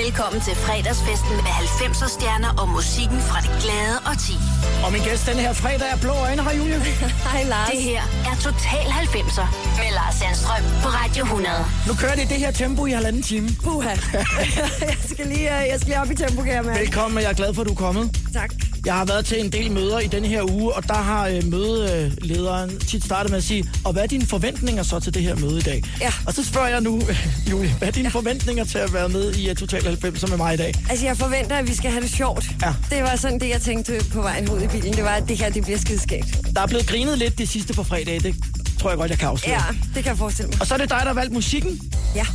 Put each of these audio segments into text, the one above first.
Velkommen til fredagsfesten med 90'er stjerner og musikken fra det glade og ti. Og min gæst den her fredag er blå øjne. Hej Julie. Hej Lars. Det her er Total 90'er med Lars Sandstrøm på Radio 100. Nu kører det i det her tempo i halvanden time. Puha. jeg, skal lige, øh, jeg skal lige op i tempo, kan jeg mærke. Velkommen, og jeg er glad for, at du er kommet. Tak. Jeg har været til en del møder i denne her uge, og der har øh, mødelederen tit startet med at sige, og hvad er dine forventninger så til det her møde i dag? Ja. Og så spørger jeg nu, Julie, hvad er dine ja. forventninger til at være med i uh, Total 90 med mig i dag? Altså, jeg forventer, at vi skal have det sjovt. Ja. Det var sådan det, jeg tænkte på vejen ud i bilen. Det var, at det her, det bliver skideskægt. Der er blevet grinet lidt de sidste par fredage, det tror jeg godt, jeg kan afsløre. Ja, det kan jeg forestille mig. Og så er det dig, der har valgt musikken, Ja.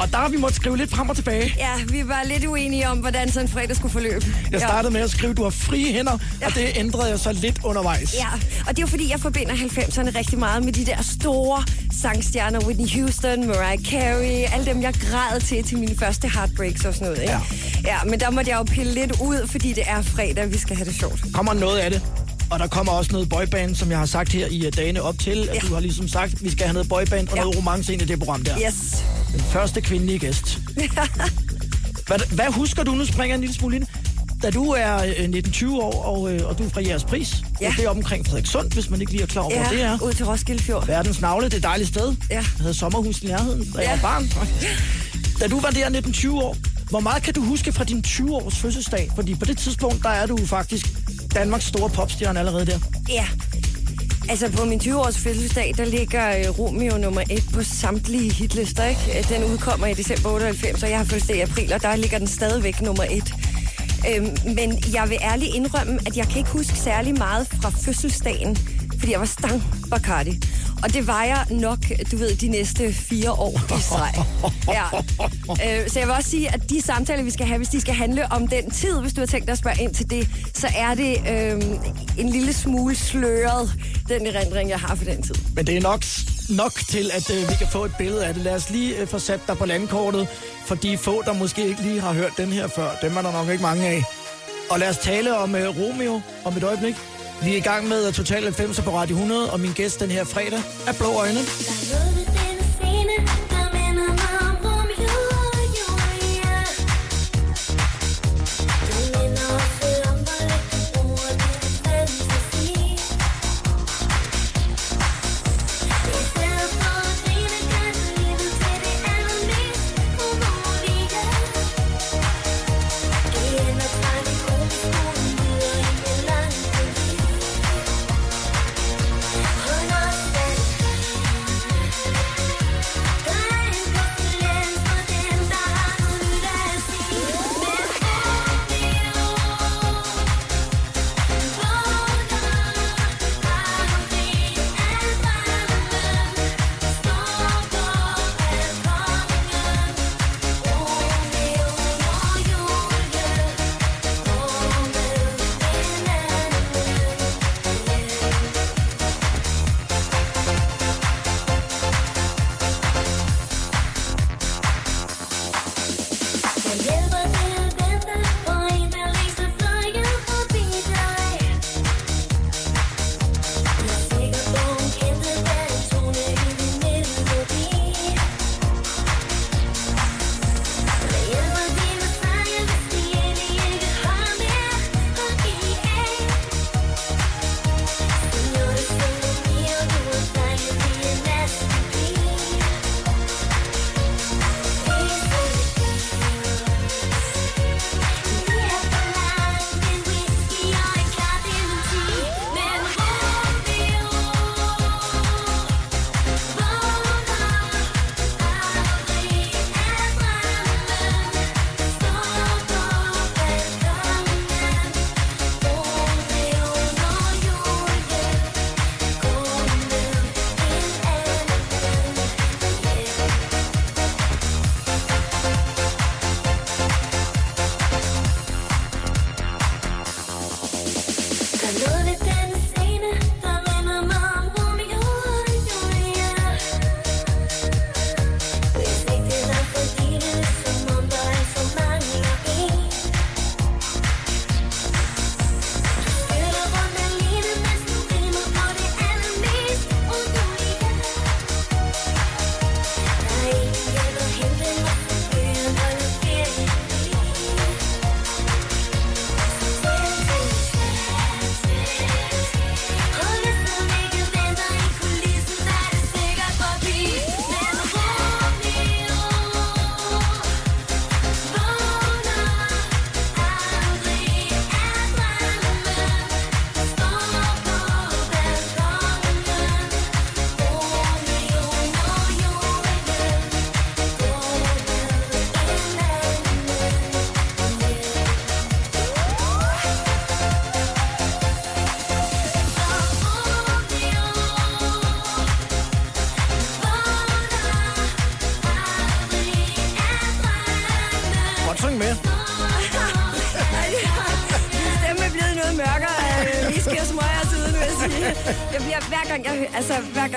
Og der har vi måttet skrive lidt frem og tilbage. Ja, vi var lidt uenige om, hvordan sådan en fredag skulle forløbe. Jeg startede med at skrive, du har frie hænder, Ja. og det ændrede jeg så lidt undervejs. Ja, og det er jo fordi, jeg forbinder 90'erne rigtig meget med de der store sangstjerner. Whitney Houston, Mariah Carey, alle dem, jeg græd til til mine første heartbreaks og sådan noget. Ikke? Ja. ja, men der måtte jeg jo pille lidt ud, fordi det er fredag, vi skal have det sjovt. kommer noget af det. Og der kommer også noget boyband, som jeg har sagt her i uh, dagene op til. At Ja. du har ligesom sagt, at vi skal have noget boyband og Ja. noget romance ind i det program der. Yes. Den første kvindelige gæst. hvad, hvad husker du? Nu springer jeg en lille smule ind. Da du er øh, 19-20 år, og, øh, og du er fra Jeres Pris. Ja. Det er omkring Frederikssund, hvis man ikke lige er klar over, hvor det Ja, er. ud til Roskilde Fjord. Verdens navle, det er et dejligt sted. Ja. Jeg havde sommerhus i nærheden, da jeg Ja. var barn. Da du var der 19-20 år, hvor meget kan du huske fra din 20-års fødselsdag? Fordi på det tidspunkt, der er du faktisk Danmarks store popstjerne allerede der. Ja. Altså på min 20-års fødselsdag, der ligger øh, Romeo nummer 1 på samtlige hitlister, ikke? Øh, den udkommer i december 98, og jeg har fødselsdag i april, og der ligger den stadigvæk nummer 1. Øhm, men jeg vil ærligt indrømme, at jeg kan ikke huske særlig meget fra fødselsdagen, fordi jeg var stang Bacardi. Og det var jeg nok, du ved, de næste fire år i streg. Ja. Øh, så jeg vil også sige, at de samtaler, vi skal have, hvis de skal handle om den tid, hvis du har tænkt dig at spørge ind til det, så er det øh, en lille smule sløret, den erindring, jeg har for den tid. Men det er nok, nok til, at øh, vi kan få et billede af det. Lad os lige øh, få sat dig på landkortet, for de få, der måske ikke lige har hørt den her før. Dem er der nok ikke mange af. Og lad os tale om øh, Romeo om et øjeblik. Vi er i gang med Total 90 på Radio 100, og min gæst den her fredag er Blå Øjne.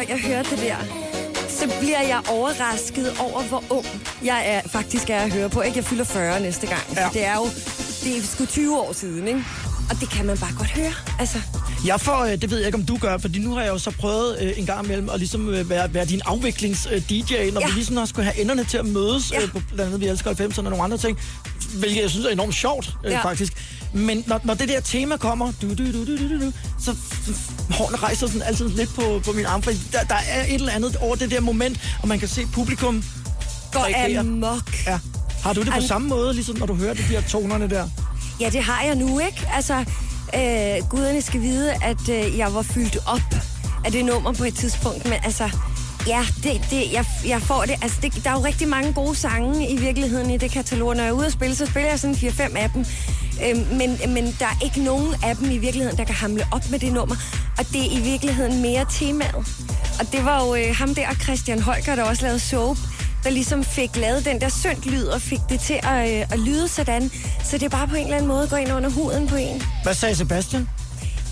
Gang jeg hører det der, så bliver jeg overrasket over, hvor ung jeg er, faktisk er at høre på. Ikke? Jeg fylder 40 næste gang. Ja. Det er jo det er sgu 20 år siden, ikke? Og det kan man bare godt høre. Altså, Jeg får, øh, det ved jeg ikke, om du gør, fordi nu har jeg jo så prøvet øh, en gang imellem at ligesom øh, være, være din afviklings-DJ, når Ja. vi ligesom har skulle have enderne til at mødes, Ja. øh, på blandt andet Vi elsker 90'erne og nogle andre ting, hvilket jeg synes er enormt sjovt, øh, Ja. faktisk. Men når, når det der tema kommer, du, du, du, du, du, du, så hårene rejser sådan altid lidt på, på min arm, for der, der er et eller andet over det der moment, og man kan se publikum går amok. Ja. Har du det på Am- samme måde, ligesom når du hører de der tonerne der? Ja, det har jeg nu, ikke? Altså, øh, guderne skal vide, at øh, jeg var fyldt op af det nummer på et tidspunkt, men altså, ja, det, det, jeg, jeg får det. Altså, det, der er jo rigtig mange gode sange i virkeligheden i det katalog. Når jeg er ude at spille, så spiller jeg sådan 4-5 af dem. Øh, men, men der er ikke nogen af dem i virkeligheden, der kan hamle op med det nummer. Og det er i virkeligheden mere temaet. Og det var jo øh, ham der, Christian Holger, der også lavede Soap, der ligesom fik lavet den der syndt lyd og fik det til at, øh, at lyde sådan. Så det bare på en eller anden måde går ind under huden på en. Hvad sagde Sebastian?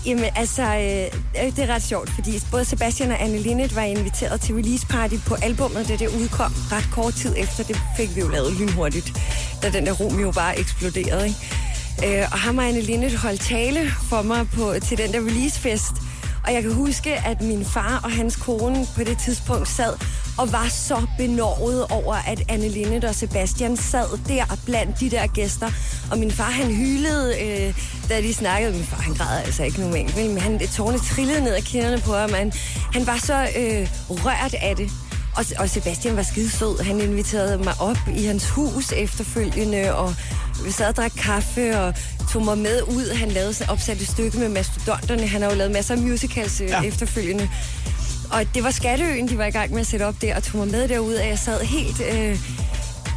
Jamen altså, øh, øh, det er ret sjovt, fordi både Sebastian og Anne Linnet var inviteret til release party på albummet, da det udkom ret kort tid efter. Det fik vi jo lavet lynhurtigt, da den der Romeo bare eksploderede. Ikke? Øh, og ham og Anne Linde holdt tale for mig på, til den der releasefest. Og jeg kan huske, at min far og hans kone på det tidspunkt sad og var så benovet over, at Anne Linde og Sebastian sad der blandt de der gæster. Og min far, han hylede, øh, da de snakkede. Min far, han græd altså ikke normalt, vel? men han, tårne trillede ned ad kinderne på ham. Han, han var så øh, rørt af det. Og, og Sebastian var skide sød. Han inviterede mig op i hans hus efterfølgende, og vi sad og drak kaffe og tog mig med ud. Han lavede sådan opsat et stykke med mastodonterne. Han har jo lavet masser af musicals ja. Ja. efterfølgende. Og det var Skatteøen, de var i gang med at sætte op der, og tog mig med derud, og jeg sad helt øh,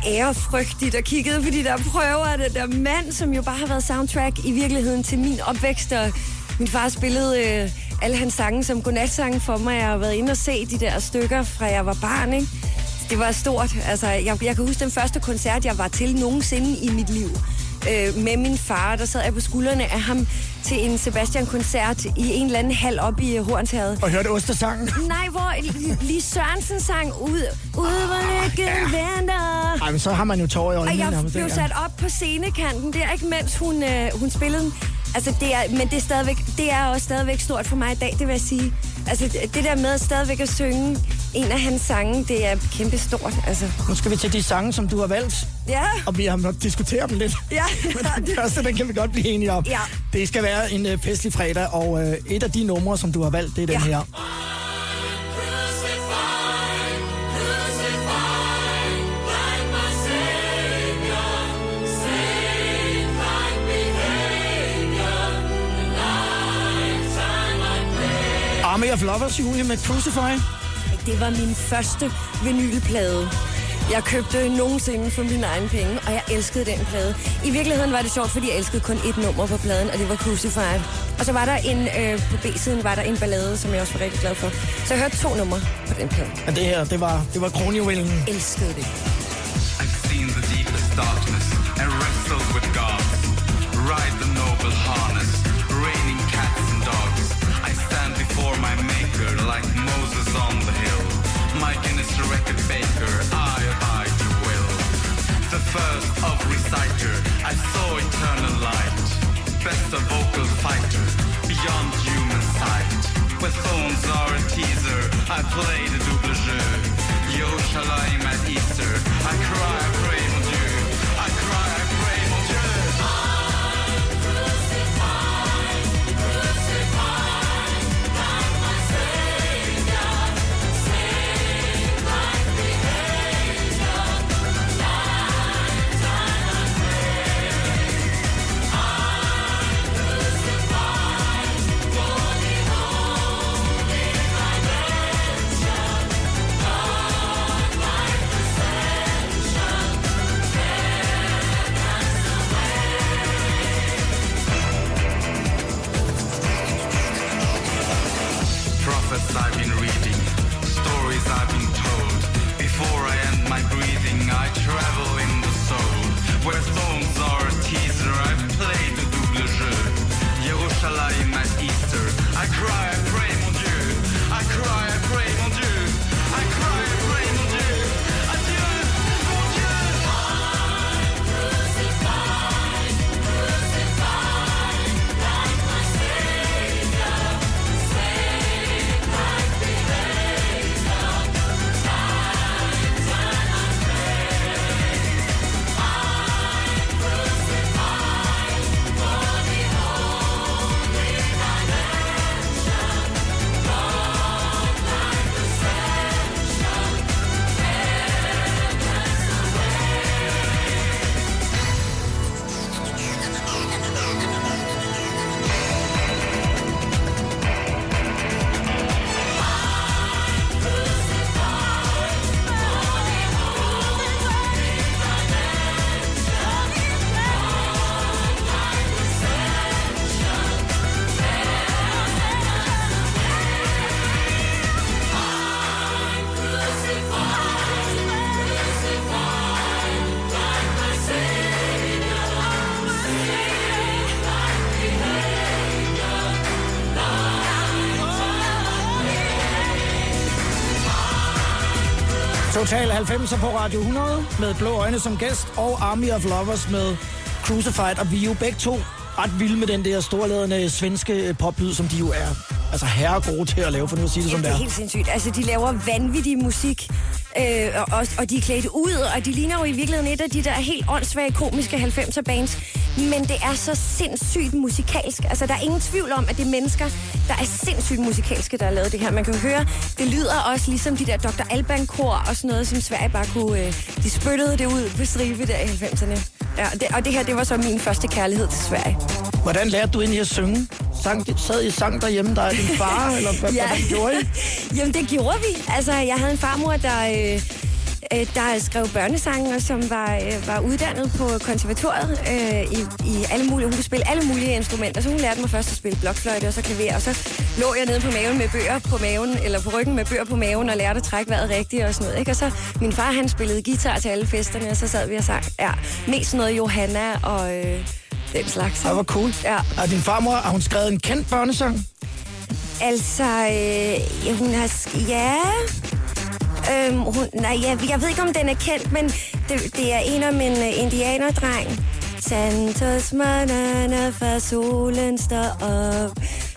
ærefrygtigt og kiggede på de der prøver af den der mand, som jo bare har været soundtrack i virkeligheden til min opvækst, og min far spillede øh, alle hans sange som godnatsange for mig. Jeg har været inde og se de der stykker, fra jeg var barn, ikke? Det var stort. Altså, jeg, jeg kan huske den første koncert, jeg var til nogensinde i mit liv. Øh, med min far, der sad jeg på skuldrene af ham til en Sebastian-koncert i en eller anden hal op i øh, Hornsherred. Og hørte Ostersangen? Nej, hvor Lis Sørensen sang ud, ude hvor lykken venter. Ej, men så har man jo tårer i Og øjnene. jeg nærmest blev sat op på scenekanten der, ikke mens hun, øh, hun spillede den. Altså, det er, men det er, stadigvæk, det er også stadigvæk stort for mig i dag, det vil jeg sige. Altså, det der med stadigvæk at synge en af hans sange, det er kæmpe stort. Altså, Nu skal vi til de sange, som du har valgt. ja. Og vi har måttet diskutere dem lidt. Ja. Men den første, den kan vi godt blive enige om. Ja. Det skal være en øh, festlig fredag, og øh, et af de numre, som du har valgt, det er den Ja. her. Army of Lovers, Julie, med Crucify. Det var min første vinylplade. Jeg købte nogensinde for mine egne penge, og jeg elskede den plade. I virkeligheden var det sjovt, fordi jeg elskede kun et nummer på pladen, og det var Crucified. Og så var der en, øh, på B-siden var der en ballade, som jeg også var rigtig glad for. Så jeg hørte to numre på den plade. Og det her, det var, det var kronjuvelen. Elskede det. I've seen the deepest darkness and wrestled with gods. Ride the noble harness, raining cats and dogs. I stand before my maker like Moses on the hill. My Guinness record baker, first of reciter, I saw eternal light. Best of vocal fighter, beyond human sight. With phones are a teaser, I play the double jeu. Yo Shalim at Easter, I cry, I pray, Total 90'er på Radio 100 med Blå Øjne som gæst, og Army of Lovers med Crucified, og vi er jo begge to ret vilde med den der storladende svenske poplyd, som de jo er altså herre gode til at lave, for nu at sige det som det det er er. helt sindssygt. Altså, de laver vanvittig musik, øh, og, og- og de er klædt ud, og de ligner jo i virkeligheden et af de der helt åndssvage komiske 90'er bands. Men det er så sindssygt musikalsk. Altså, der er ingen tvivl om, at det er mennesker, der er sindssygt musikalske, der har lavet det her. Man kan høre, det lyder også ligesom de der Dr. Alban-kor og sådan noget, som Sverige bare kunne... Øh, de spyttede det ud på stribe der i 90'erne. Ja, det, og det her, det var så min første kærlighed til Sverige. Hvordan lærte du egentlig at synge? Sang, sad I sang derhjemme, der er din far, eller hvad, ja. hvad gjorde I? Jamen, det gjorde vi. Altså, jeg havde en farmor, der, øh, øh, der skrev børnesange, og som var, øh, var uddannet på konservatoriet øh, i, i alle mulige... Hun kunne spille alle mulige instrumenter, så hun lærte mig først at spille blokfløjte og så klaver, og så lå jeg nede på maven med bøger på maven, eller på ryggen med bøger på maven, og lærte at trække vejret rigtigt og sådan noget. Ikke? Og så min far, han spillede guitar til alle festerne, og så sad vi og sang. Ja, mest noget Johanna og øh, den slags. Det var cool. Ja. Og din farmor, har hun skrevet en kendt børnesang? Altså, øh, ja, hun har... Ja... Øhm, hun, nej, jeg, jeg ved ikke, om den er kendt, men det, det er en om en uh, indianerdreng. Santos manana, for solen står op.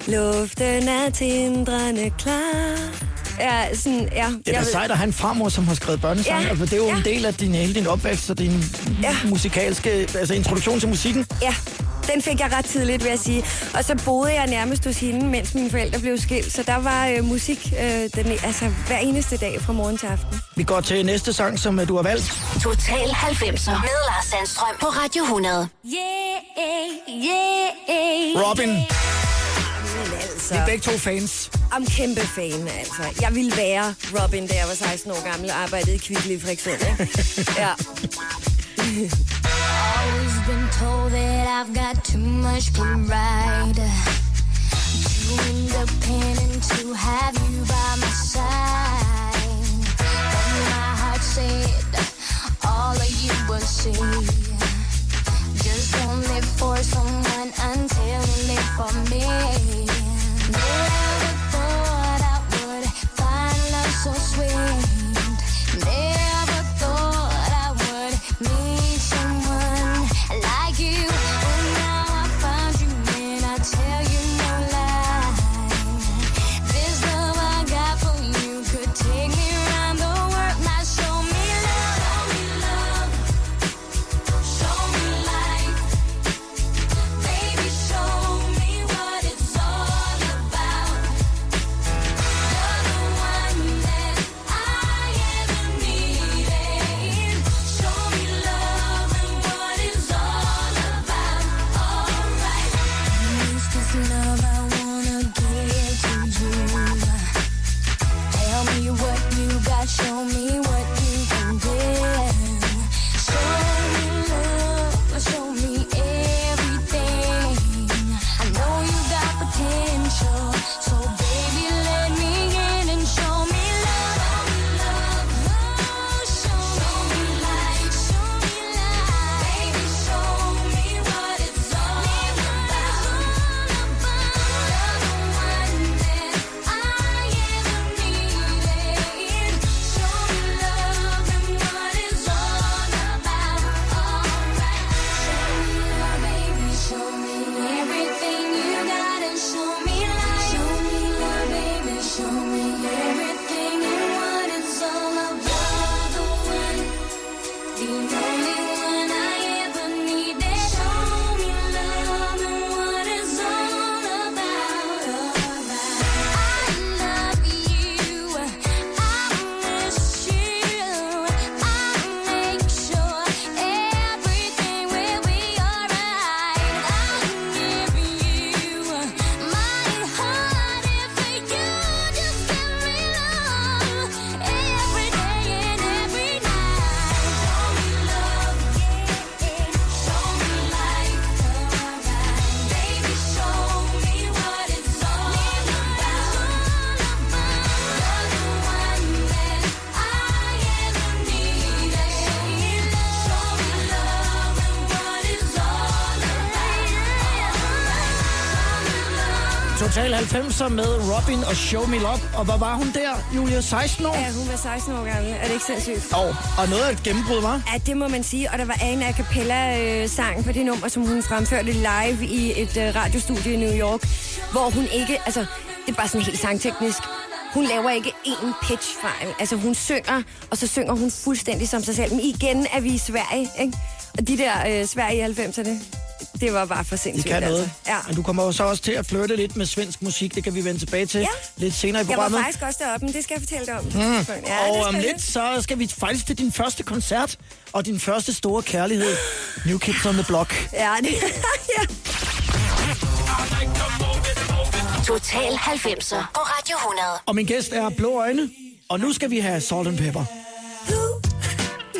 Luften er tindrende klar. Ja, sådan, ja. Det er da sejt at have en farmor, som har skrevet børnesang. Ja, Altså, det er jo ja. en del af din, hele din opvækst og din Ja. musikalske, altså introduktion til musikken. Ja, den fik jeg ret tidligt, vil jeg sige. Og så boede jeg nærmest hos hende, mens mine forældre blev skilt. Så der var øh, musik øh, den, altså, hver eneste dag fra morgen til aften. Vi går til næste sang, som øh, du har valgt. Total 90'er med Lars Sandstrøm på Radio 100. Yeah, yeah. Robin, Men vi altså, er begge to fans. I'm kæmpe fan, altså. Jeg ville være Robin, da jeg var 16 år gammel og arbejdede i Kvickly i Frederikssund, ikke? Ja. Always been told that I've got too much pride. Too independent to have you by my side. But my heart said all of you will see. Live for someone until you live for me. Never Total 90'er med Robin og Show Me Love. Og hvor var hun der, Julia? 16 år? Ja, hun var 16 år gammel. Er det ikke sindssygt? Og, og noget af et gennembrud, var? Ja, det må man sige. Og der var en a cappella-sang på det nummer, som hun fremførte live i et øh, radiostudie i New York, hvor hun ikke, altså, det er bare sådan helt sangteknisk. Hun laver ikke én pitch-fejl. Altså, hun synger, og så synger hun fuldstændig som sig selv. Men igen er vi i Sverige, ikke? Og de der øh, Sverige i 90'erne, det var bare for De sindssygt. kan noget. Altså. Ja. Men du kommer jo så også til at flirte lidt med svensk musik. Det kan vi vende tilbage til Ja. lidt senere i Jeg var programmet. faktisk også deroppe, men det skal jeg fortælle dig om. Mm. Ja, og det om lidt, så skal vi faktisk til din første koncert og din første store kærlighed. New Kids on the Block. Ja, det, ja. Total 90'er på Radio 100. Og min gæst er Blå Øjne. Og nu skal vi have Salt and Pepper.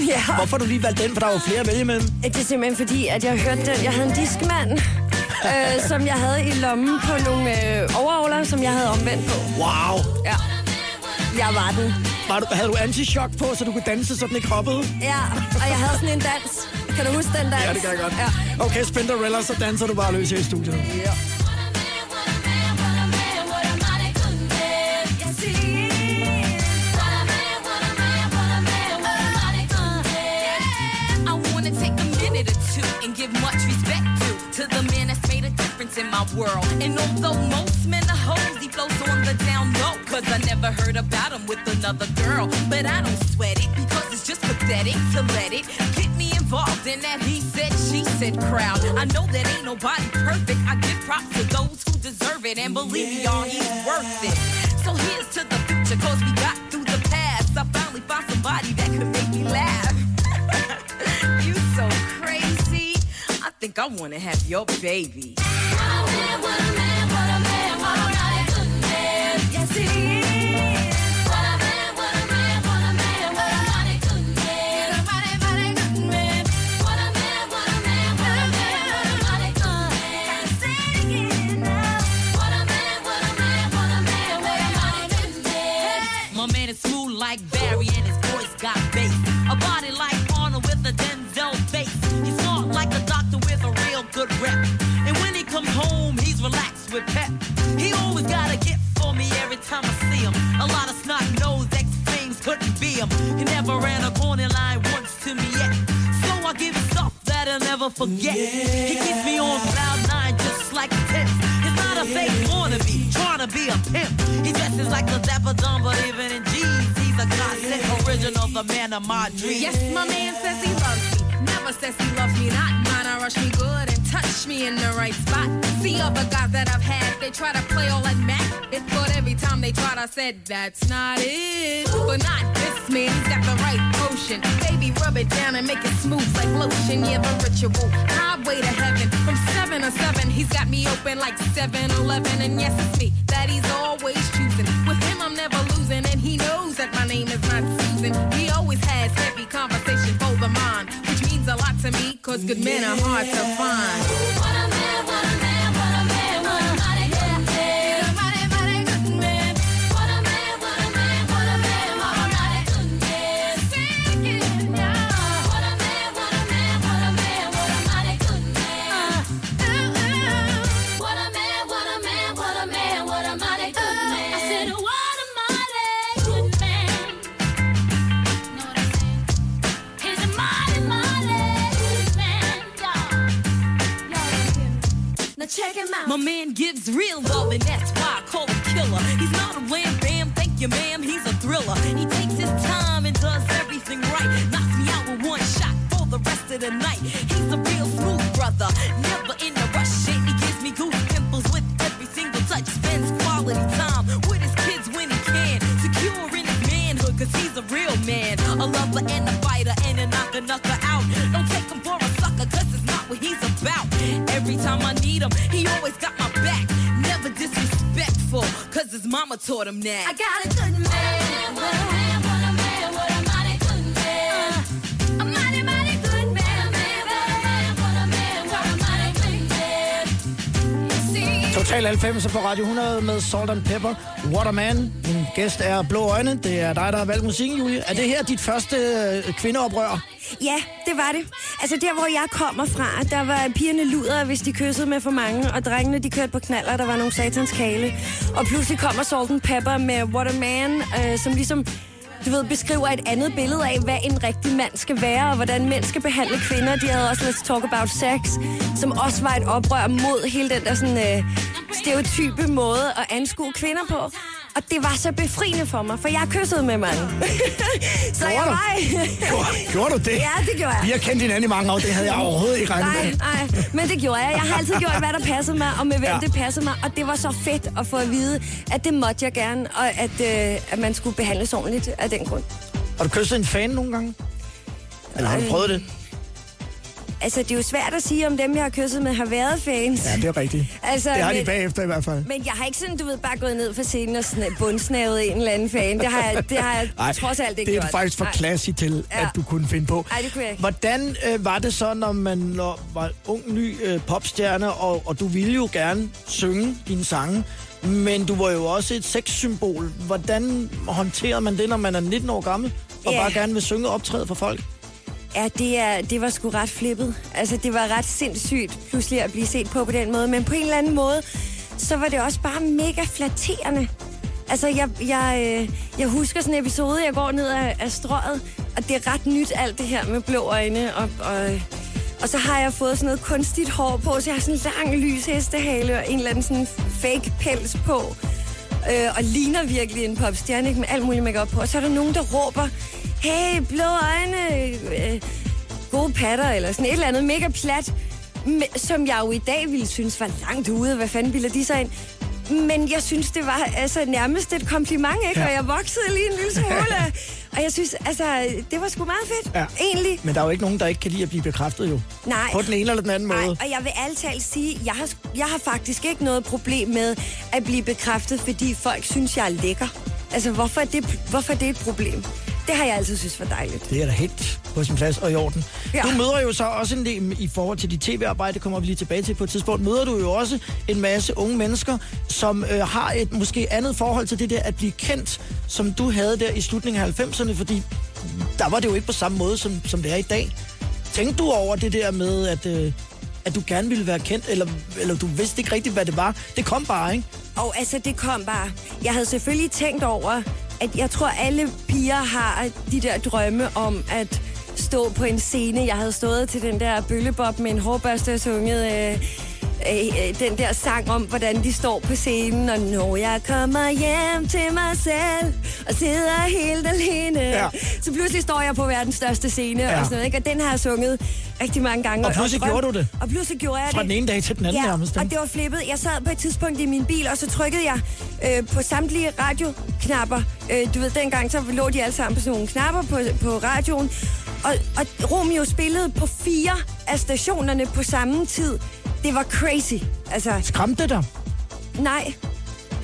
ja. Hvorfor du lige valgt den? For der er jo flere at vælge imellem. Det er simpelthen fordi, at jeg hørte den. Jeg havde en diskmand, øh, som jeg havde i lommen på nogle øh, overovler, som jeg havde omvendt på. Wow. Ja. Jeg var den. Var du, havde du anti-shock på, så du kunne danse, så den ikke hoppede? Ja, og jeg havde sådan en dans. Kan du huske den dans? Ja, det kan jeg godt. Ja. Okay, Spinderella, så danser du bare løs her i studiet. ja. Made in my world. And although most men are hoes, he flows on the down low. Cause I never heard about him with another girl. But I don't sweat it because it's just pathetic to let it get me involved in that he said, she said crowd. I know that ain't nobody perfect. I give props to those who deserve it. And believe me, y'all, he's worth it. So here's to the future, cause we got through the past. I finally found somebody that could make me laugh. you so think I wanna have your baby. I don't what a man, what a man, what a man, good man. Yes, he. Good rep. And when he comes home, he's relaxed with pep. He always got a gift for me every time I see him. A lot of snot nose ex flames couldn't be him. He never ran a corner line once to me yet. So I give him stuff that I'll never forget. He keeps me on cloud nine just like a tip. He's not a fake wannabe, trying to be a pimp. He dresses like a dapper but even in jeans, he's a godsend original, the man of my dreams. Yes, my man says he loves me. Never says he loves me not. Mine, rush me good and touch me in the right spot. See other guys that I've had, they try to play all that Mac. But every time they tried, I said, that's not it. But not this man, he's got the right potion. Baby, rub it down and make it smooth like lotion. Yeah, the ritual. Highway to heaven. From 7 to 7, he's got me open like 7 Eleven. And yes, it's me that he's always choosing. With him, I'm never losing. And he knows that my name is not Susan. He always has heavy conversation for the mind, means a lot to me, cause good men are hard to find. Check him out. My man gives real love, and that's why I call him killer. He's not a wham bam, thank you, ma'am. He's a thriller. He takes his time and does everything right. Knocks me out with one shot for the rest of the night. He's a real smooth brother, never in a rush. And he gives me goose pimples with every single touch. Spends quality time with his kids when he can. Secure in his manhood, cause he's a real man. A lover and a fighter and a knocker knocker out. Don't take him for a sucker, cause it's not what he's about. Every time I need him, he always got my back. Never disrespectful, cause his mama taught him that. I got a good man. Total 90 på Radio 100 med Salt and Pepper. What a man. Min gæst er Blå Øjne. Det er dig, der har valgt musikken, Julie. Er det her dit første øh, kvindeoprør? Ja, det var det. Altså der, hvor jeg kommer fra, der var pigerne luder, hvis de kyssede med for mange, og drengene, de kørte på knaller, der var nogle satans kale. Og pludselig kommer Salt and Pepper med What a Man, øh, som ligesom du ved, beskriver et andet billede af, hvad en rigtig mand skal være, og hvordan mænd skal behandle kvinder. De havde også Let's Talk About Sex, som også var et oprør mod hele den der sådan, øh, stereotype måde at anskue kvinder på. Og det var så befriende for mig, for jeg kyssede med mange. så jeg du? var... Gjorde, gjorde du det? Ja, det gjorde jeg. Vi har kendt hinanden i mange år. Det havde jeg overhovedet ikke regnet Nej, med. nej, men det gjorde jeg. Jeg har altid gjort, hvad der passede mig, og med hvem Ja. det passede mig. Og det var så fedt at få at vide, at det måtte jeg gerne, og at, øh, at man skulle behandles ordentligt af den grund. Har du kysset en fan nogle gange? Eller har du Nej. prøvet det? Altså, det er jo svært at sige, om dem, jeg har kysset med, har været fans. Ja, det er rigtigt. Altså, Det har de men- bagefter i hvert fald. Men jeg har ikke sådan, du ved, bare gået ned for scenen og sådan bundsnavet en eller anden fan. Det har jeg, det har jeg Ej, trods alt ikke det er gjort. faktisk for Nej. klasse til, Ja. at du kunne finde på. Ej, det kunne jeg ikke. Hvordan øh, var det så, når man når, var ung, ny øh, popstjerne, og, og du ville jo gerne synge dine sange, men du var jo også et sexsymbol. Hvordan håndterer man det, når man er 19 år gammel, og Ja. bare gerne vil synge og optræde for folk? Ja, det, er, det var sgu ret flippet. Altså, det var ret sindssygt pludselig at blive set på på den måde. Men på en eller anden måde, så var det også bare mega flatterende. Altså, jeg, jeg, øh, jeg husker sådan en episode, jeg går ned af, af strøget, og det er ret nyt alt det her med blå øjne. Og, og, og så har jeg fået sådan noget kunstigt hår på, så jeg har sådan en lang lys hestehale og en eller anden sådan fake pels på. Øh, og ligner virkelig en popstjerne ikke? med alt muligt makeup på. Og så er der nogen, der råber, hey, blå øjne, øh, gode patter, eller sådan et eller andet mega plat, som jeg jo i dag ville synes var langt ude. Hvad fanden bilder de sig ind? Men jeg synes, det var altså, nærmest et kompliment, ikke? Ja. Og jeg voksede lige en lille smule. og jeg synes, altså, det var sgu meget fedt. Ja. Egentlig. Men der er jo ikke nogen, der ikke kan lide at blive bekræftet jo. Nej. På den ene eller den anden Nej, måde. og jeg vil talt sige, jeg har, jeg har faktisk ikke noget problem med at blive bekræftet, fordi folk synes, jeg er lækker. Altså, hvorfor er det, hvorfor er det et problem? Det har jeg altid synes var dejligt. Det er da helt på sin plads og i orden. Ja. Du møder jo så også en del i forhold til dit tv-arbejde, det kommer vi lige tilbage til på et tidspunkt, møder du jo også en masse unge mennesker, som øh, har et måske andet forhold til det der at blive kendt, som du havde der i slutningen af 90'erne, fordi der var det jo ikke på samme måde, som, som det er i dag. Tænkte du over det der med, at, øh, at du gerne ville være kendt, eller, eller du vidste ikke rigtigt, hvad det var? Det kom bare, ikke? Og altså, det kom bare. Jeg havde selvfølgelig tænkt over, at jeg tror, alle piger har de der drømme om at stå på en scene. Jeg havde stået til den der bøllebob med en hårbørste og sunget øh, øh, øh, den der sang om, hvordan de står på scenen. Og når jeg kommer hjem til mig selv og sidder helt alene. Ja. Så pludselig står jeg på verdens største scene Ja. og sådan noget. Ikke? Og den har jeg sunget rigtig mange gange. Og pludselig drøm- gjorde du det? Og pludselig gjorde jeg Fra det. den ene dag til den anden Ja, nærmest. og det var flippet. Jeg sad på et tidspunkt i min bil, og så trykkede jeg øh, på samtlige radioknapper. Øh, du ved, dengang så lå de alle sammen på sådan nogle knapper på, på radioen. Og, og Romeo spillede på fire af stationerne på samme tid. Det var crazy. Altså, Skræmte det dig? nej.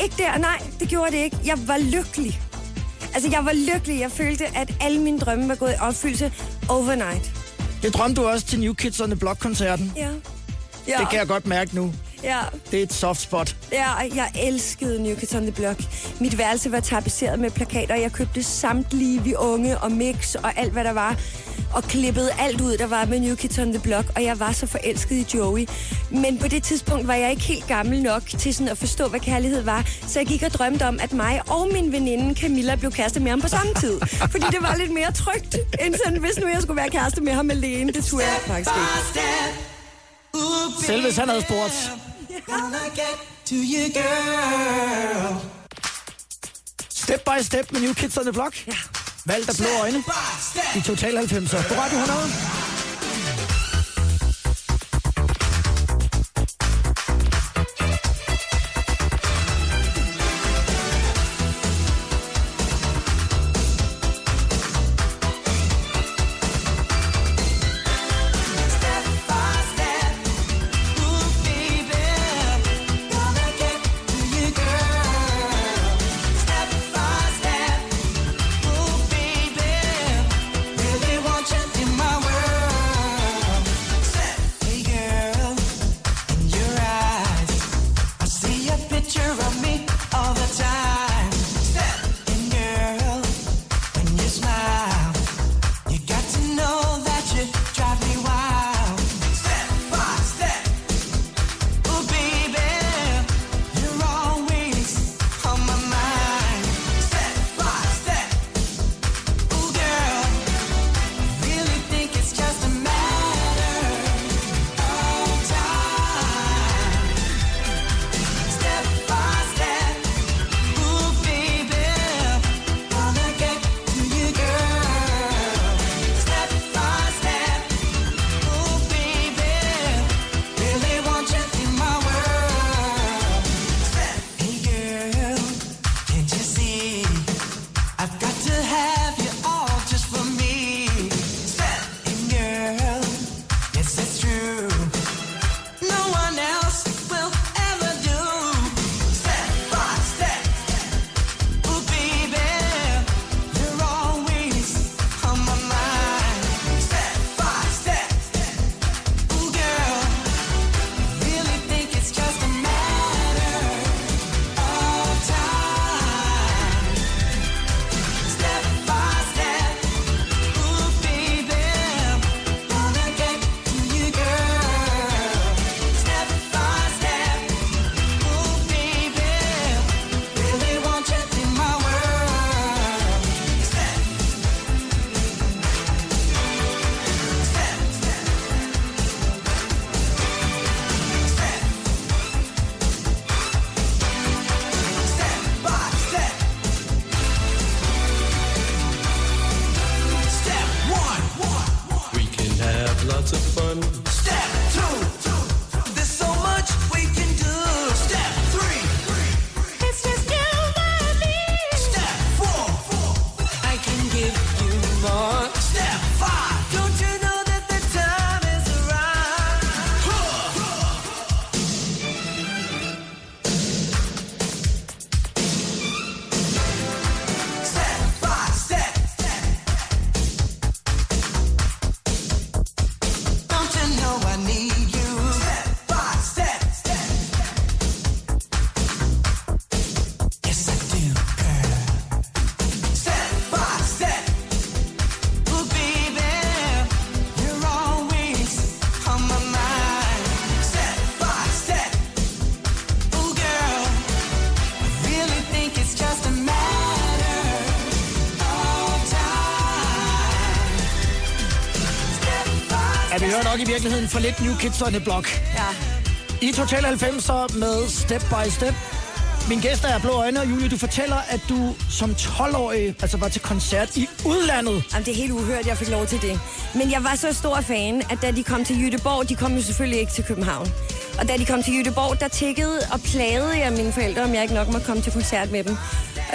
Ikke der, nej. Det gjorde det ikke. Jeg var lykkelig. Altså, jeg var lykkelig. Jeg følte, at alle mine drømme var gået i opfyldelse overnight. Det drømte du også til New Kids on the Block-koncerten. Ja. Ja. Det kan jeg godt mærke nu. Ja. Det er et soft spot. Ja, jeg elskede New on the Block. Mit værelse var tapetseret med plakater. Jeg købte samtlige vi unge og mix og alt, hvad der var. Og klippede alt ud, der var med New Kids on the Block. Og jeg var så forelsket i Joey. Men på det tidspunkt var jeg ikke helt gammel nok til sådan at forstå, hvad kærlighed var. Så jeg gik og drømte om, at mig og min veninde Camilla blev kæreste med ham på samme tid. Fordi det var lidt mere trygt, end sådan, hvis nu jeg skulle være kæreste med ham alene. Det turde jeg faktisk ikke. Selv hvis han havde spurgt. Step by step med New Kids on the Block. Ja. Valgt af blå øjne i Total 90'er på Radio 100. nok i virkeligheden for lidt New Kids on the Block. Ja. I Total 90'er med Step by Step. Min gæst er Blå Øjne, og Julie, du fortæller, at du som 12-årig altså var til koncert i udlandet. Jamen, det er helt uhørt, jeg fik lov til det. Men jeg var så stor fan, at da de kom til Jødeborg, de kom jo selvfølgelig ikke til København. Og da de kom til Jødeborg, der tækkede og plagede jeg mine forældre, om jeg ikke nok måtte komme til koncert med dem.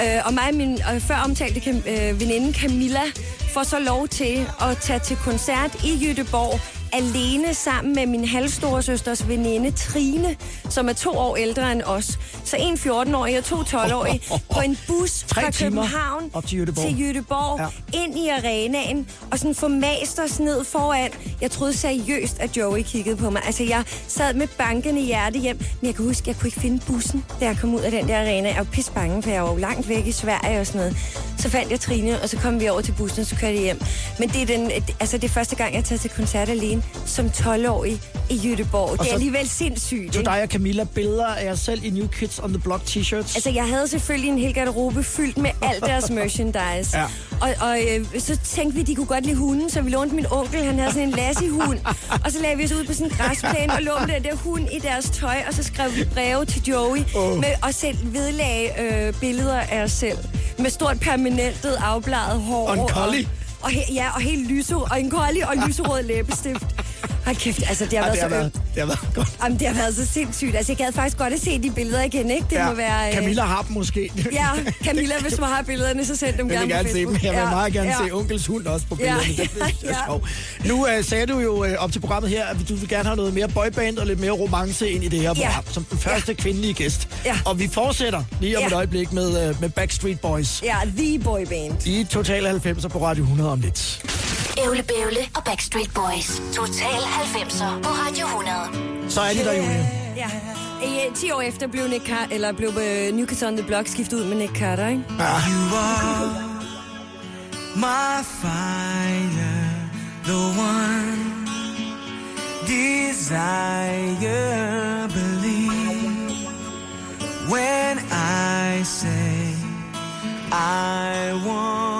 Øh, og mig og min øh, før omtalte øh, veninde Camilla får så lov til at tage til koncert i Jødeborg alene sammen med min halvstore søsters veninde Trine, som er to år ældre end os. Så en 14-årig og to 12-årige på en bus Tre fra København op til Göteborg. til Göteborg, Ja. ind i arenaen, og sådan få mast os ned foran. Jeg troede seriøst, at Joey kiggede på mig. Altså, jeg sad med bankende hjerte hjem, men jeg kan huske, at jeg kunne ikke finde bussen, da jeg kom ud af den der arena. Jeg var pisse bange, for jeg var jo langt væk i Sverige og sådan noget. Så fandt jeg Trine, og så kom vi over til bussen, og så kørte jeg hjem. Men det er, den, altså, det er første gang, jeg tager til koncert alene som 12-årig i Göteborg. Det så er alligevel sindssygt, Så dig og Camilla billeder af jer selv i New Kids on the Block t-shirts. Altså, jeg havde selvfølgelig en hel garderobe fyldt med alt deres merchandise. Ja. Og, og øh, så tænkte vi, at de kunne godt lide hunden, så vi lånte min onkel, han havde sådan en Lassie-hund. og så lagde vi os ud på sådan en græsplæne og lånte den der hund i deres tøj, og så skrev vi breve til Joey Åh. med, og selv vedlagde øh, billeder af os selv. Med stort permanentet afbladet hår. Og en collie. Og, og, he, ja, og helt lyse, og en kolde og lyserød læbestift. Hold kæft, altså det har Ja, været det, har så været, ømt. det har været godt. Jamen, det har været så sindssygt. Altså, jeg gad faktisk godt at se de billeder igen, ikke? Det må være... øh, Camilla har dem måske. Ja, Camilla, hvis du har billederne, så send dem Jeg gerne, gerne på se dem. Facebook. Jeg vil Ja, meget gerne ja. se onkels hund også på Ja, billederne. Det synes jeg er ja. sjovt. Nu uh, sagde du jo uh, op til programmet her, at du vil gerne have noget mere boyband og lidt mere romance ind i det her program, som den første kvindelige gæst. Ja. Og vi fortsætter lige om Ja. et øjeblik med, uh, med Backstreet Boys. Ja, The Boy Band. I Total 90'er på Radio 100 om lidt. Ævle Bævle og Backstreet Boys. Total 90'er på Radio 100. Så er de der, Julie. Ja. I, 10 år efter blev, Nick Car- eller blev uh, New Kids on the Block skiftet ud med Nick Carter, ikke? You are my fire, the one desire. Believe when I say I want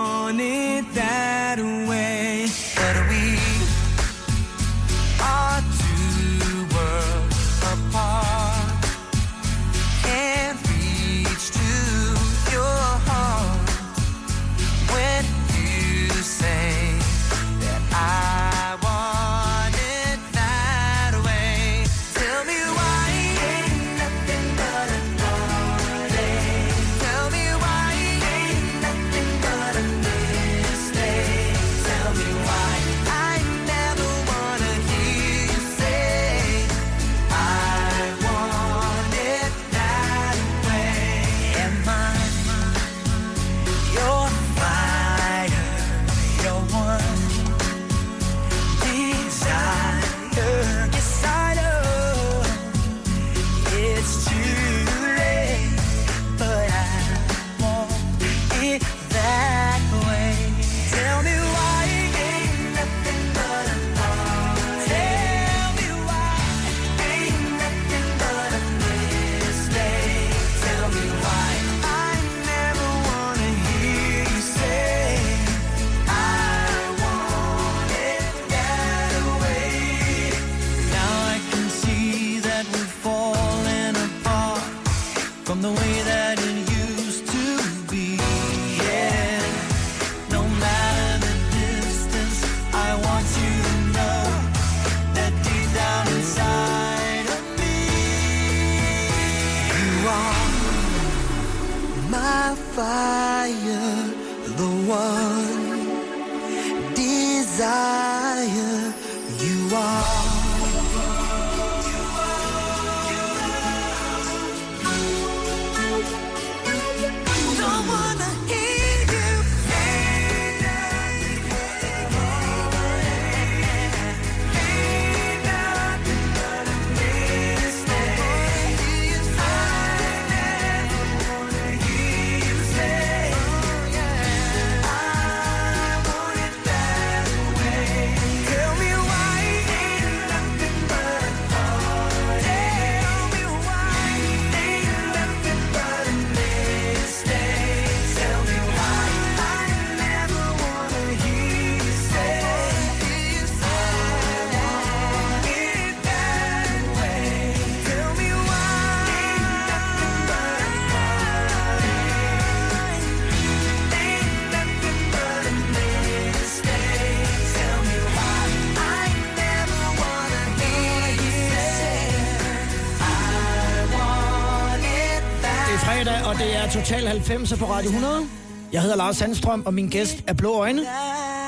Total 90 på Radio 100. Jeg hedder Lars Sandstrøm, og min gæst er Blå Øjne.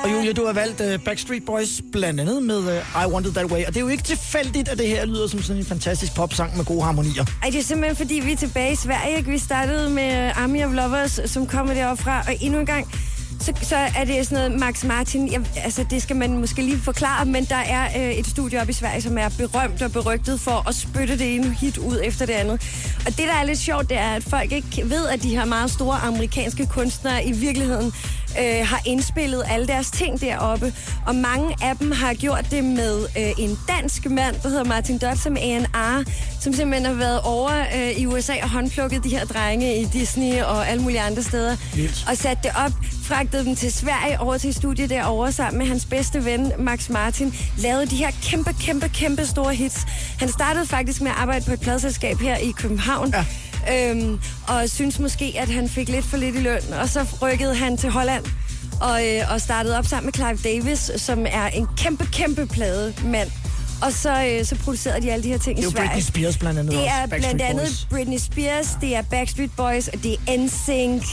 Og Julia, du har valgt uh, Backstreet Boys blandt andet med uh, I Want It That Way. Og det er jo ikke tilfældigt, at det her lyder som sådan en fantastisk popsang med gode harmonier. Ej, det er simpelthen fordi, vi er tilbage i Sverige. ikke? Vi startede med øh, Army of Lovers, som kommer deroppe fra. Og endnu en gang, så, så er det sådan noget Max Martin. Jeg, altså, det skal man måske lige forklare, men der er øh, et studie op i Sverige, som er berømt og berygtet for at spytte det ene hit ud efter det andet. Og det, der er lidt sjovt, det er, at folk ikke ved, at de her meget store amerikanske kunstnere i virkeligheden øh, har indspillet alle deres ting deroppe. Og mange af dem har gjort det med øh, en dansk mand, der hedder Martin Dodds, som A&R, som simpelthen har været over øh, i USA og håndplukket de her drenge i Disney og alle mulige andre steder. Vildt. Og sat det op, fragtede dem til Sverige over til studiet derovre sammen med hans bedste ven, Max Martin. Lavede de her kæmpe, kæmpe, kæmpe store hits. Han startede faktisk med at arbejde på et pladselskab her i København. Ja. Øhm, og synes måske, at han fik lidt for lidt i løn. Og så rykkede han til Holland og, øh, og startede op sammen med Clive Davis, som er en kæmpe, kæmpe plademand. Og så, øh, så producerede de alle de her ting Det er i Sverige. Britney Spears blandt andet Det også, er Backstreet blandt andet Boys. Britney Spears, det er Backstreet Boys, og det er NSYNC.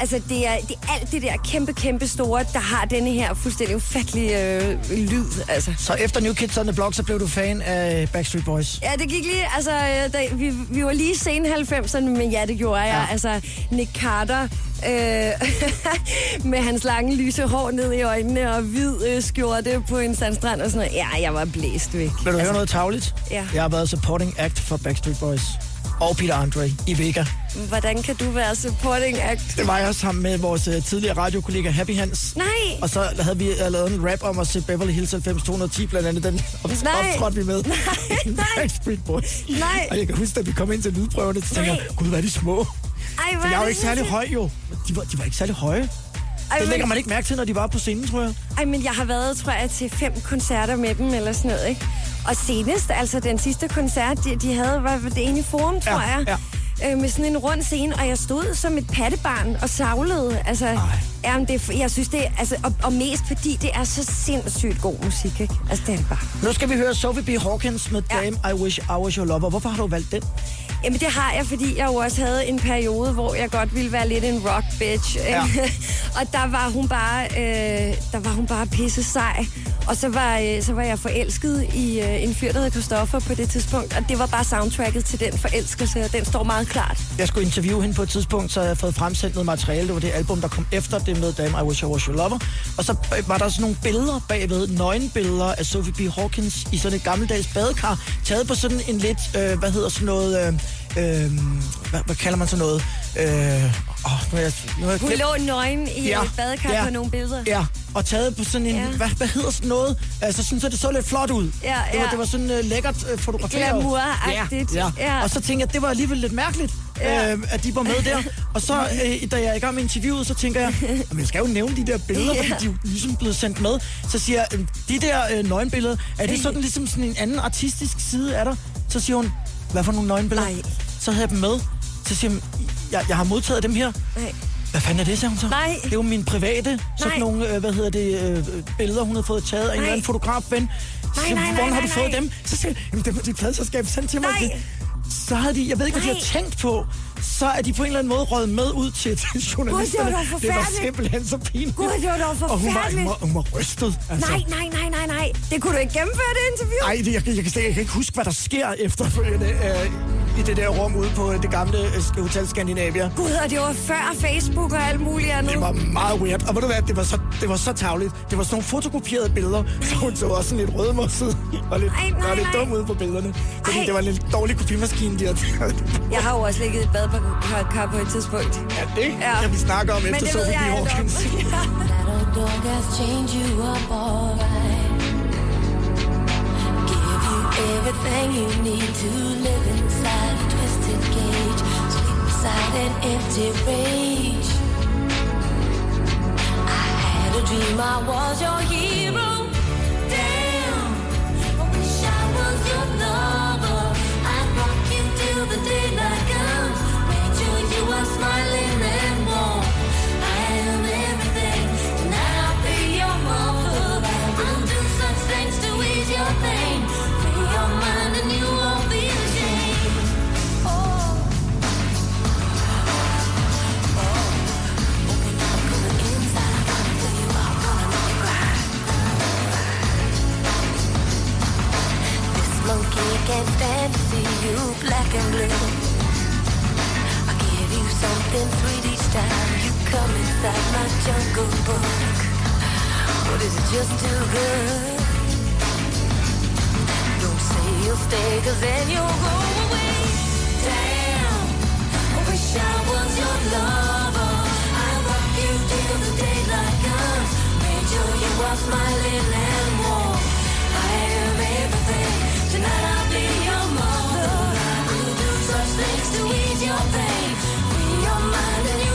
Altså, det er, det er alt det der kæmpe, kæmpe store, der har denne her fuldstændig ufattelige øh, lyd. Altså. Så efter New Kids on the Block, så blev du fan af Backstreet Boys. Ja, det gik lige, altså, øh, da, vi, vi var lige sen 90'erne, men ja, det gjorde jeg. Ja. Altså, Nick Carter, øh, med hans lange lyse hår ned i øjnene og hvid øh, skjorte på en sandstrand og sådan noget. Ja, jeg var blæst væk. Vil du høre noget tavligt? Ja. Jeg har været supporting act for Backstreet Boys. Og Peter Andre i Vega. Hvordan kan du være supporting act? Det var jeg sammen med vores uh, tidligere radiokollega Happy Hans. Nej! Og så havde vi uh, lavet en rap om at se Beverly Hills 90210, blandt andet den op- optrådte vi med. Nej, nej. Backstreet Boys. Nej. Og jeg kan huske, da vi kom ind til lydprøverne, så tænkte jeg, gud, hvad er de små. Ej, For jeg er jo ikke særlig høj, jo. De var, de var ikke særlig høje. Ej, Det lægger man ikke mærke til, når de var på scenen, tror jeg. Ej, men jeg har været, tror jeg, til fem koncerter med dem, eller sådan noget, ikke? Og senest, altså den sidste koncert, de, de havde, var det ene Forum, tror Ja, jeg. ja. Øh, med sådan en rund scene, og jeg stod som et pattebarn og savlede. Altså, jamen, det, er- jeg synes det, er- altså, og, og mest fordi det er så sindssygt god musik, ikke? Altså, det er det bare. Nu skal vi høre Sophie B. Hawkins med Ja. Dame I Wish I Was Your Lover. Hvorfor har du valgt den? Jamen det har jeg, fordi jeg jo også havde en periode, hvor jeg godt ville være lidt en rock bitch. Ja. og der var hun bare, øh, der var hun bare pisse sej. Og så var, øh, så var jeg forelsket i øh, en fyr, der hed Christoffer på det tidspunkt. Og det var bare soundtracket til den forelskelse, og den står meget klart. Jeg skulle interviewe hende på et tidspunkt, så jeg havde fået fremsendt noget materiale. Det var det album, der kom efter det med Dame I Wish I Was Your Lover. Og så øh, var der sådan nogle billeder bagved, nøgenbilleder af Sophie B. Hawkins i sådan et gammeldags badekar, taget på sådan en lidt, øh, hvad hedder sådan noget, øh, øh, hvad, hvad kalder man sådan noget? Øh, åh, nu er jeg, nu er jeg Hun lå nøgen i ja. et badekar ja. på nogle billeder. Ja, og taget på sådan en, ja. Ja. hvad, hvad hedder sådan noget? Altså sådan, så det så lidt flot ud. Ja, Det, var, ja. det var sådan uh, lækkert uh, fotograferet. Glamour-agtigt. Ja, ja. Ja. Og så tænkte jeg, det var alligevel lidt mærkeligt, Ja. øh, at de var med der. Og så, øh, da jeg er i gang med interviewet, så tænker jeg, jamen, jeg skal jo nævne de der billeder, Ja. fordi de er jo ligesom blevet sendt med. Så siger jeg, de der øh, nøgenbilleder, er det sådan ligesom sådan en anden artistisk side af dig? Så siger hun, hvad for nogle nøgenbilleder? Nej. Så havde jeg dem med. Så siger hun, jeg, jeg har modtaget dem her. Nej. Hvad fanden er det, sagde hun så? Nej. Det er jo mine private, sådan Nej. nogle, øh, hvad hedder det, øh, billeder, hun har fået taget af en eller anden fotografven. Så Nej, nej, nej, Hvordan har du nej, fået nej. dem? Så siger jeg, jamen det var dit pladselskab sendt til mig. Nej. Så havde de, jeg ved ikke, hvad de har tænkt på, så er de på en eller anden måde røget med ud til, til journalisterne. dog det var forfærdeligt. simpelthen så pinligt. Gud, det var dog Og hun var, hun forfærdeligt. var, hun var rystet. Altså. Nej, nej, nej, nej, nej. Det kunne du ikke gennemføre, det interview. Ej, det, jeg, jeg, jeg, jeg kan ikke huske, hvad der sker efterfølgende øh, i det der rum ude på øh, det gamle øh, Hotel Scandinavia. Gud, og det var før Facebook og alt muligt andet. Det var meget weird. Og ved du hvad, det var så, det var så tavligt. Det var sådan nogle fotokopierede billeder, så hun så også sådan lidt rødmosset og lidt, Ej, nej, og lidt nej. dum ud på billederne. Fordi Ej. det var en lidt dårlig kopimaskine, de havde. Jeg har jo også ligget i et badekar på et tidspunkt. Ja, det Ja. kan vi snakke om efter Sophie B. Hawkins. That old dog has changed you up alright. Give you everything you need to live inside a twisted cage. Sleep beside an empty rage. I had a dream I was your hero. Damn, I wish I was your lover. I'd rock you till the daylight can't stand to see you black and blue. I give you something sweet each time you come inside my jungle book. But is it just too good? Don't say you'll stay, cause then you'll go away. Damn, I wish I was your lover. I rock you till the daylight comes. Made sure you are smiling and warm. I am everything. Tonight things to ease your pain. Free your mind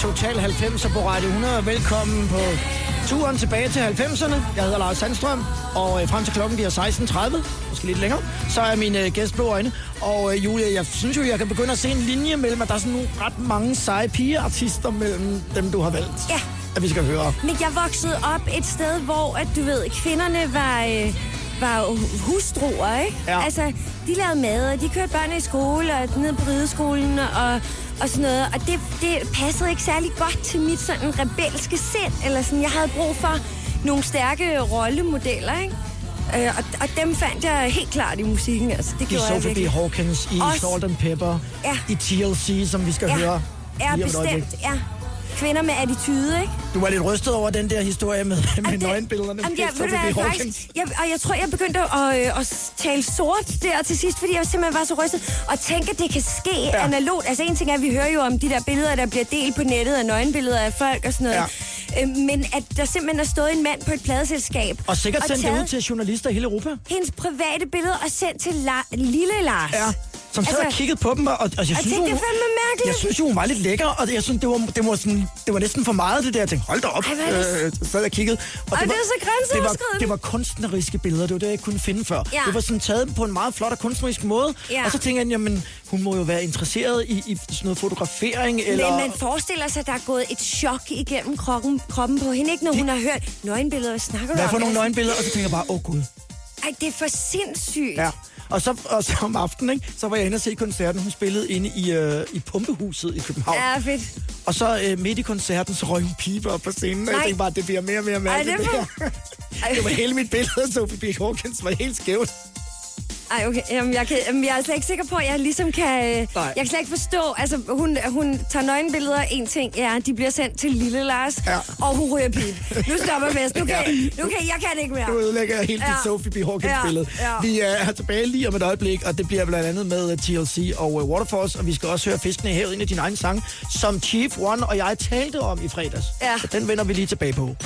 Total 90'er på Radio 100. Velkommen på turen tilbage til 90'erne. Jeg hedder Lars Sandstrøm, og øh, frem til klokken bliver 16.30, måske lidt længere, så er min øh, gæst blå øjne. Og øh, Julia, jeg synes jo, jeg kan begynde at se en linje mellem, at der er sådan nogle ret mange seje pigeartister mellem dem, du har valgt. Ja. At vi skal høre. Men jeg voksede op et sted, hvor at du ved, kvinderne var, øh, var hustruer, ikke? Ja. Altså, de lavede mad, og de kørte børn i skole, og ned på rideskolen, og, og sådan noget. Og det, det passede ikke særlig godt til mit sådan rebelske sind, eller sådan, jeg havde brug for nogle stærke rollemodeller, ikke? Øh, og, og dem fandt jeg helt klart i musikken, altså. Det I gjorde jeg Sophie B. virkelig. Hawkins, i Også- Salt and Pepper, Ja. i TLC, som vi skal Ja, høre. ja bestemt, ja. Kvinder med attitude, ikke? Du var lidt rystet over den der historie med, med Jamen, det- nøgenbillederne. Jamen, jeg, ved du hvad, faktisk, jeg, og jeg tror, jeg begyndte at, øh, at tale sort der til sidst, fordi jeg simpelthen var så rystet. Og tænke, at det kan ske Ja. ja. analogt. Altså en ting er, at vi hører jo om de der billeder, der bliver delt på nettet af nøgenbilleder af folk og sådan noget. Ja. Øh, men at der simpelthen er stået en mand på et pladeselskab. Og sikkert sendt det ud til journalister i hele Europa. hendes private billeder og sendt til La- lille Lars. Ja, som sad Altså- og kiggede på dem, og, og jeg, synes, tænkte, hun, det fandme mærkeligt. jeg synes, jo, hun var lidt lækker, og jeg synes, det var, det var, sådan, det var næsten for meget, det der. Jeg tænkte, hold da op, Ej, det- øh, så sad jeg og kiggede. Og Ej, det er så det var, det var kunstneriske billeder, det var det, jeg kunne finde før. Ja. Det var sådan taget på en meget flot og kunstnerisk måde, Ja. og så tænkte jeg, jamen, hun må jo være interesseret i, i sådan noget fotografering, eller... Men man forestiller sig, at der er gået et chok igennem kroppen, kroppen på hende, ikke? Når hun har hørt nøgenbilleder. Hvad snakker du Hvad om? for nogle Altså, nøgenbilleder? Og så tænker jeg bare, åh oh, gud. Ej, det er for sindssygt. Ja. Og så, og så om aftenen, ikke, så var jeg inde og se koncerten. Hun spillede inde i, øh, i Pumpehuset i København. Ja, fedt. Og så øh, midt i koncerten, så røg hun pibe op på scenen. Og jeg Nej. tænkte bare, det bliver mere og mere mærkeligt. er det, her. det var hele mit billede af Sophie B. Hawkins var helt skævt. Ej, okay. Jamen, jeg, kan, jamen, jeg er slet ikke sikker på, at jeg ligesom kan... øh, Nej. Jeg kan slet ikke forstå... Altså, hun, hun tager nøgenbilleder. En ting ja, de bliver sendt til lille Lars. Ja. Og hun ryger pil. Nu stopper fest. Nu kan, Ja. nu kan jeg kan ikke mere. Du ødelægger helt Ja. dit Sophie B. Hawkins Ja, billede. ja. Vi er her tilbage lige om et øjeblik, og det bliver blandt andet med uh, TLC og uh, Waterfalls, og vi skal også høre Fiskene i havet, en af dine egne sange, som Chief One og jeg talte om i fredags. Ja. Så den vender vi lige tilbage på.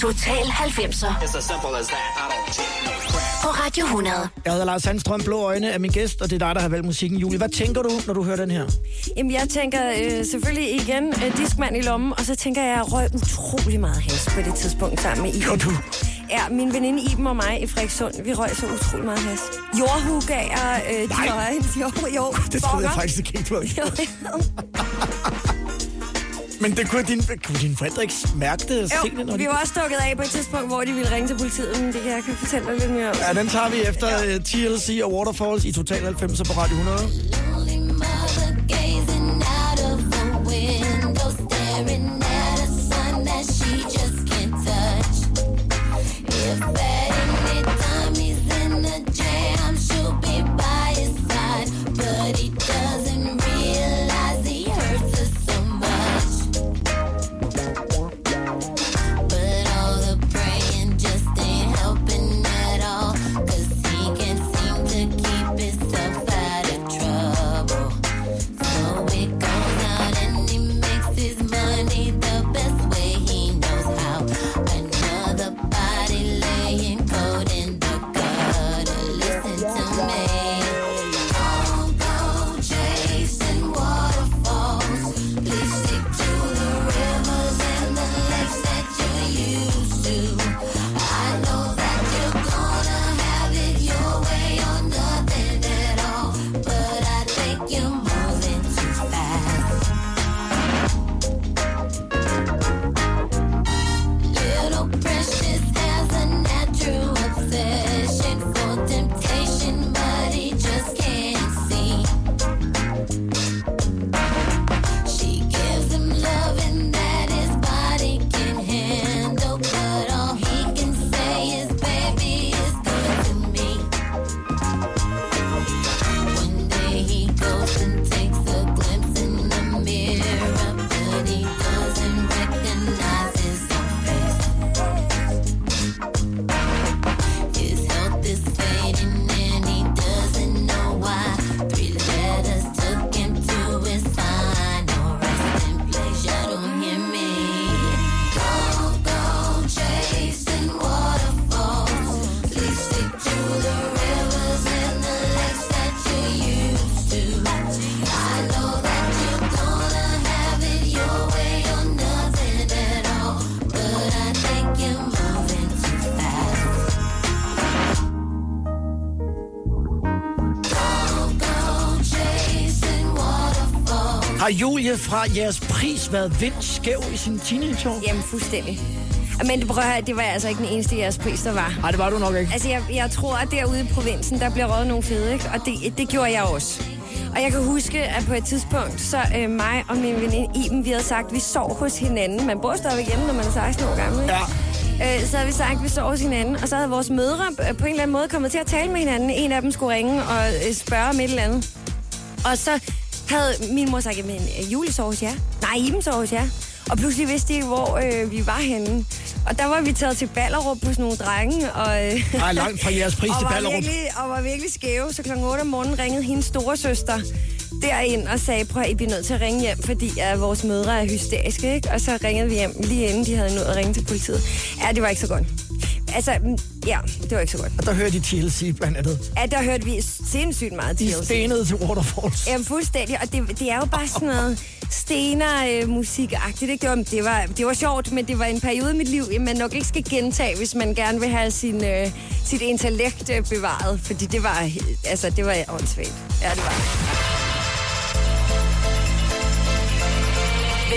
Total 90'er It's as simple as that. I don't take no crap. på Radio 100. Jeg hedder Lars Sandstrøm, Blå Øjne er min gæst, og det er dig, der har valgt musikken, Julie. Hvad tænker du, når du hører den her? Jamen, jeg tænker øh, selvfølgelig igen øh, diskmand i lommen, og så tænker jeg, at jeg røg utrolig meget has på det tidspunkt sammen med Iben. Du? Ja, min veninde Iben og mig i Frederikssund, vi røg så utrolig meget has. Jordhugager, øh, de Nej. var jo, jo, Det troede jeg faktisk ikke, du havde. Men det kunne dine, kunne dine forældre ikke mærke det og se det, når jo, de... vi var også stukket af på et tidspunkt, hvor de ville ringe til politiet, men det kan jeg kan fortælle dig lidt mere om. Ja, den tager vi efter ja. TLC og Waterfalls i Total 90 på Radio 100. Lonely mother gazing Har Julie fra jeres pris været vendt skæv i sin teenageår? Jamen, fuldstændig. Men det, prøv at det var altså ikke den eneste jeres pris, der var. Nej, det var du nok ikke. Altså, jeg, jeg tror, at derude i provinsen, der bliver røget nogle fede, ikke? Og det, det gjorde jeg også. Og jeg kan huske, at på et tidspunkt, så øh, mig og min veninde Iben, vi havde sagt, at vi sov hos hinanden. Man bor stadigvæk hjemme, når man er 16 år gammel, ikke? Ja. Øh, så havde vi sagt, at vi sov hos hinanden, og så havde vores mødre øh, på en eller anden måde kommet til at tale med hinanden. En af dem skulle ringe og øh, spørge om et eller andet. Og så havde min mor sagt, men øh, Julie sov hos jer. Nej, Iben sov hos jer. Og pludselig vidste de hvor øh, vi var henne. Og der var vi taget til Ballerup på sådan nogle drenge. Og, øh, Nej, langt fra jeres pris til var, Ballerup. virkelig, og var virkelig skæve. Så kl. 8 om morgenen ringede hendes store søster derind og sagde, prøv at I bliver nødt til at ringe hjem, fordi at vores mødre er hysteriske. Ikke? Og så ringede vi hjem lige inden de havde nået at ringe til politiet. Ja, det var ikke så godt. Altså, mm, ja, det var ikke så godt. Og der hørte de TLC blandt andet. Ja, der hørte vi sindssygt meget De TLC. stenede til Waterfalls. Jamen fuldstændig, og det, det er jo bare sådan noget stener-musikagtigt. Ikke? Det, var, det, var, det var sjovt, men det var en periode i mit liv, man nok ikke skal gentage, hvis man gerne vil have sin, øh, sit intellekt øh, bevaret. Fordi det var, altså, det var åndssvagt. Ja, det var.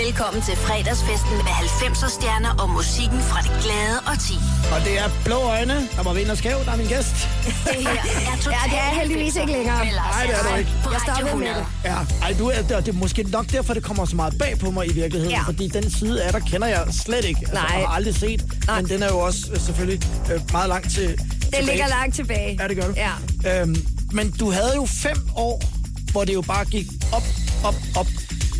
Velkommen til fredagsfesten med 90'er stjerner og musikken fra det glade og ti. Og det er Blå Øjne, der var vind og skæv, der er min gæst. Det her er Ja, det er heldigvis ikke længere. Nej, det er du ikke. Jeg stoppede med 100. det. Ja, ej, du er, det, det er måske nok derfor, det kommer så meget bag på mig i virkeligheden. Ja. Fordi den side af dig kender jeg slet ikke. Altså, Nej. Jeg har aldrig set. Nej. Men den er jo også øh, selvfølgelig øh, meget langt til Det ligger langt tilbage. Ja, det gør du. Ja. Øhm, Men du havde jo fem år, hvor det jo bare gik op, op, op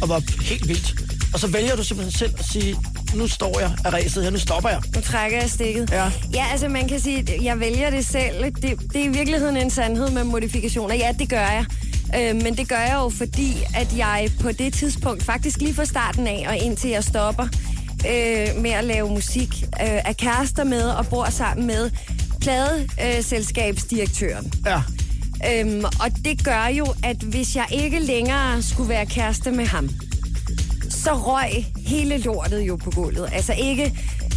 og var helt vildt. Og så vælger du simpelthen selv at sige, nu står jeg af ræset her, nu stopper jeg. Nu trækker jeg stikket. Ja. ja, altså man kan sige, jeg vælger det selv. Det, det er i virkeligheden en sandhed med modifikationer. Ja, det gør jeg. Øh, men det gør jeg jo, fordi at jeg på det tidspunkt, faktisk lige fra starten af og indtil jeg stopper øh, med at lave musik, øh, er kærester med og bor sammen med pladeselskabsdirektøren. Ja. Øhm, og det gør jo, at hvis jeg ikke længere skulle være kæreste med ham, så røg hele lortet jo på gulvet. Altså ikke,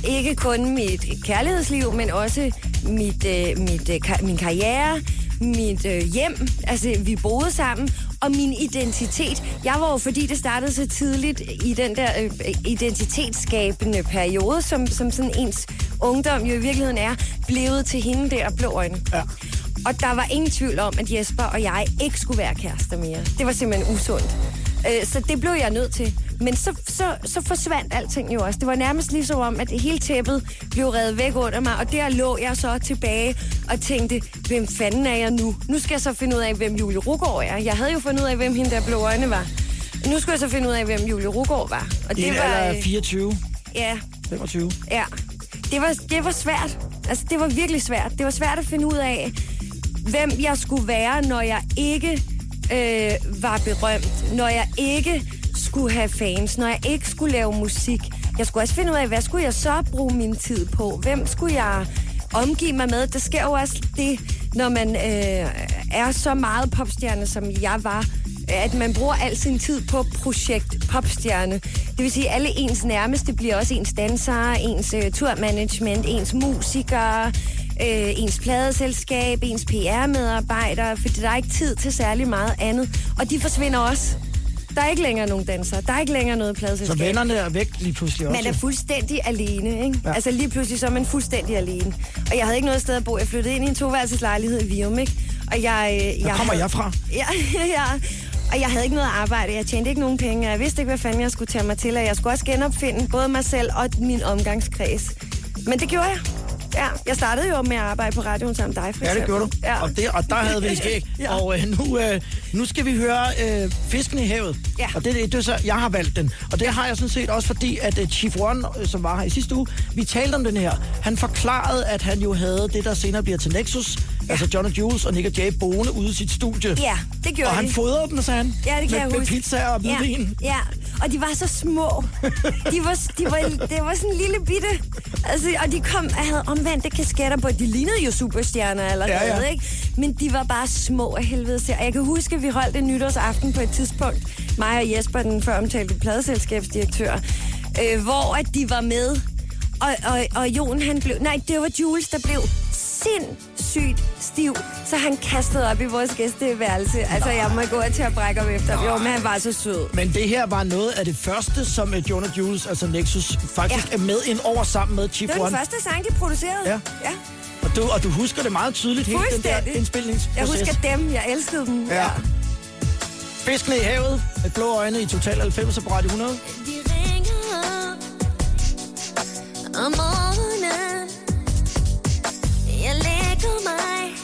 ikke kun mit kærlighedsliv, men også mit, øh, mit, øh, ka- min karriere, mit øh, hjem. Altså, vi boede sammen. Og min identitet. Jeg var jo, fordi det startede så tidligt i den der øh, identitetsskabende periode, som, som sådan ens ungdom jo i virkeligheden er, blevet til hende der blå øjne. Ja. Og der var ingen tvivl om, at Jesper og jeg ikke skulle være kærester mere. Det var simpelthen usundt. Øh, Så det blev jeg nødt til. Men så, så, så forsvandt alting jo også. Det var nærmest ligesom om, at hele tæppet blev revet væk under mig, og der lå jeg så tilbage og tænkte, hvem fanden er jeg nu? Nu skal jeg så finde ud af, hvem Julie Rugård er. Jeg havde jo fundet ud af, hvem hende der blå øjne var. Nu skulle jeg så finde ud af, hvem Julie Rugård var. Og I en var, alder af øh, 24, ja, 25. Ja, det var, det var svært. Altså, det var virkelig svært. Det var svært at finde ud af, hvem jeg skulle være, når jeg ikke øh, var berømt. Når jeg ikke skulle have fans. Når jeg ikke skulle lave musik. Jeg skulle også finde ud af, hvad skulle jeg så bruge min tid på? Hvem skulle jeg omgive mig med? Der sker jo også det, når man øh, er så meget popstjerne, som jeg var, at man bruger al sin tid på projekt popstjerne. Det vil sige, at alle ens nærmeste bliver også ens dansere, ens øh, turmanagement, ens musikere, øh, ens pladeselskab, ens PR-medarbejdere, fordi der er ikke tid til særlig meget andet. Og de forsvinder også. Der er ikke længere nogen dansere. Der er ikke længere noget Så pladeselskab. vennerne er væk lige pludselig også. Man er fuldstændig alene, ikke? Ja. Altså lige pludselig så er man fuldstændig alene. Og jeg havde ikke noget sted at bo. Jeg flyttede ind i en toværelseslejlighed i Vium, ikke? Og jeg... øh, jeg kommer havde- jeg fra. Ja, ja. Og jeg havde ikke noget arbejde. Jeg tjente ikke nogen penge. Jeg vidste ikke, hvad fanden jeg skulle tage mig til. Og jeg skulle også genopfinde både mig selv og min omgangskreds. Men det gjorde jeg. Ja, jeg startede jo med at arbejde på radioen sammen med dig, for Ja, det gjorde du. Ja. Og, det, og der havde vi skæg. Ja. Og øh, nu, øh, nu skal vi høre øh, Fisken i havet. Ja. Og det, det, det er så, jeg har valgt den. Og det har jeg sådan set også fordi, at øh, Chief One, øh, som var her i sidste uge, vi talte om den her. Han forklarede, at han jo havde det, der senere bliver til Nexus. Ja. Altså John og Jules og Nick og Jay boende ude i sit studie. Ja, det gjorde Og han de. fodrede dem, sagde han. Ja, det kan med, jeg med huske. pizza og hvidvin. Ja, ja, og de var så små. De var, de var, det var sådan en lille bitte. Altså, og de kom og havde omvendte kasketter på. De lignede jo superstjerner allerede, Ja, ja. ikke? Men de var bare små af helvede til. Og jeg kan huske, at vi holdt en nytårsaften på et tidspunkt. Mig og Jesper, den før omtalte pladeselskabsdirektør. Øh, hvor at de var med. Og, og, og Jon, han blev... Nej, det var Jules, der blev sindssygt stiv, så han kastede op i vores gæsteværelse. Altså, jeg må gå til at brække efter. Jo, men han var så sød. Men det her var noget af det første, som John og Jules, altså Nexus, faktisk Ja. er med ind over sammen med Chief Det var One. den første sang, de producerede. Ja. ja. Og du, og du husker det meget tydeligt, hele den der indspilningsproces. Jeg husker dem. Jeg elskede dem. Ja. Fiskene i havet, med blå øjne i Total 90 på Radio 100. De ringer om morgenen jeg lægger mig?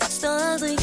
Stadig op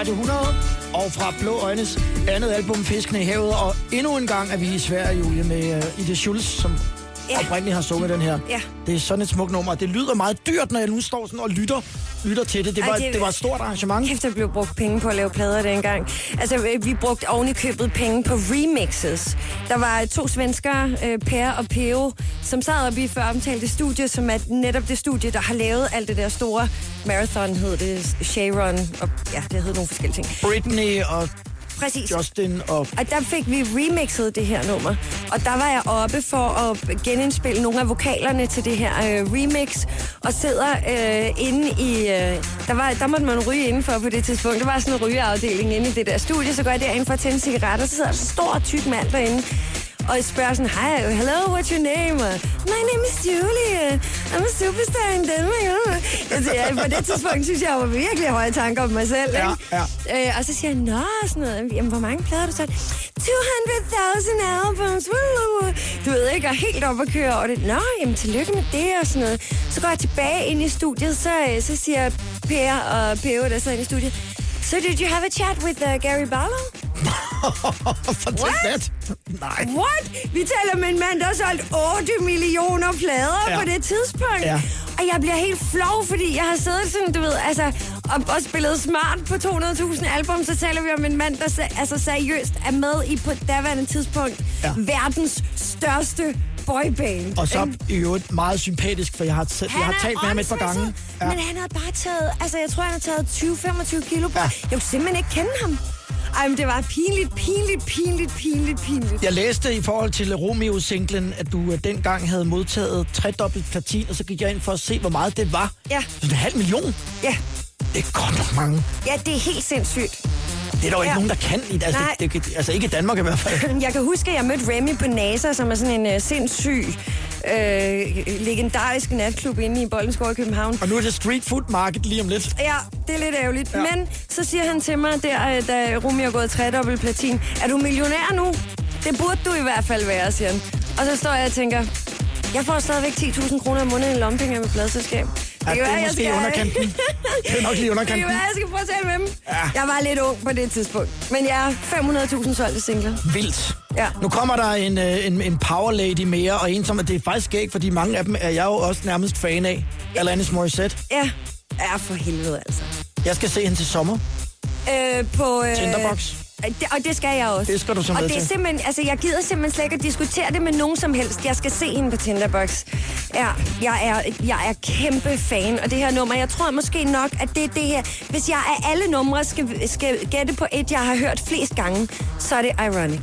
Radio 100 og fra Blå Øjnes andet album Fiskene i havet. Og endnu en gang er vi i Sverige, Julie, med uh, Ida Schulz, som Ja. oprindeligt har sunget den her. Ja. Det er sådan et smukt nummer. Det lyder meget dyrt, når jeg nu står sådan og lytter, lytter til det. Det var, Ej, det... det- var et stort arrangement. Kæft, der blev brugt penge på at lave plader dengang. Altså, øh, vi brugte oven i købet penge på remixes. Der var to svenskere, øh, Per og Peo, som sad oppe i før omtalte studie, som er netop det studie, der har lavet alt det der store marathon, hed det, Sharon, og ja, det hed nogle forskellige ting. Britney og Præcis. Justin og... Og der fik vi remixet det her nummer. Og der var jeg oppe for at genindspille nogle af vokalerne til det her øh, remix. Og sidder øh, inde i... Øh, der, var, der måtte man ryge indenfor på det tidspunkt. Der var sådan en rygeafdeling inde i det der studie. Så går jeg derind for at tænde cigaretter. Så sidder der en stor, tyk mand derinde. Og jeg spørger sådan, hi, hello, what's your name? My name is Julie. I'm a superstar in Denmark. Altså, jeg, på det tidspunkt synes jeg, jeg var virkelig høje tanker om mig selv. Ja, ikke? Øh, og så siger jeg, nå, sådan noget. Jamen, hvor mange plader du så? 200.000 albums. Du ved ikke, og helt op at køre over det. Nå, jamen, tillykke med det og sådan noget. Så går jeg tilbage ind i studiet, så, øh, så siger Per og Peo, der sidder inde i studiet, So did you have a chat with uh, Gary Barlow? Fortæl What? det. Nej. What? Vi taler med en mand, der har solgt 8 millioner plader Ja. på det tidspunkt. Ja. Og jeg bliver helt flov, fordi jeg har siddet sådan, du ved, altså, og, og spillet smart på 200.000 album, så taler vi om en mand, der altså, seriøst er med i på daværende tidspunkt Ja. verdens største boyband. Og så i øvrigt meget sympatisk, for jeg har, t- jeg har talt med ham et par gange. sød, Men han har bare taget, altså jeg tror, han har taget 20-25 kilo på. Ja. Jeg kunne simpelthen ikke kende ham. Ej, men det var pinligt, pinligt, pinligt, pinligt, pinligt. Jeg læste i forhold til Romeo-singlen, at du øh, dengang havde modtaget tredobbelt platin, og så gik jeg ind for at se, hvor meget det var. Ja. Så det er en halv million. Ja, Det er godt nok mange. ja, det er helt sindssygt. Det er der jo ikke Ja. nogen, der kan. i- Altså, Nej. det, det, altså ikke i Danmark i hvert fald. Jeg kan huske, at jeg mødte Remy på NASA, som er sådan en uh, sindssyg, øh, legendarisk natklub inde i Boldensgård i København. Og nu er det street food market lige om lidt. Ja, det er lidt ærgerligt. Ja. Men så siger han til mig, der, øh, da Rumi er gået tredobbelt platin, er du millionær nu? Det burde du i hvert fald være, siger han. Og så står jeg og tænker, jeg får stadigvæk 10.000 kroner om måneden i lompenge med pladselskab. Ja, det er måske i underkanten. Det er nok lige Det underkanten. kan være, jeg skal prøve at tale med dem. Ja. Jeg var lidt ung på det tidspunkt. Men jeg er 500.000 solgte singler. Vildt. Ja. Nu kommer der en, øh, en, en power lady mere, og en som det er faktisk ikke, fordi mange af dem er jeg jo også nærmest fan af. Alanis Morissette. Ja, ja for helvede altså. Jeg skal se hende til sommer. Øh, på... Øh, Tinderbox. Det, og det skal jeg også. Det skal du så Og det er til. simpelthen, altså jeg gider simpelthen slet ikke at diskutere det med nogen som helst. Jeg skal se hende på Tinderbox. Ja, jeg er, jeg er kæmpe fan, og det her nummer, jeg tror måske nok, at det er det her. Hvis jeg af alle numre skal, skal gætte på et, jeg har hørt flest gange, så er det Ironic.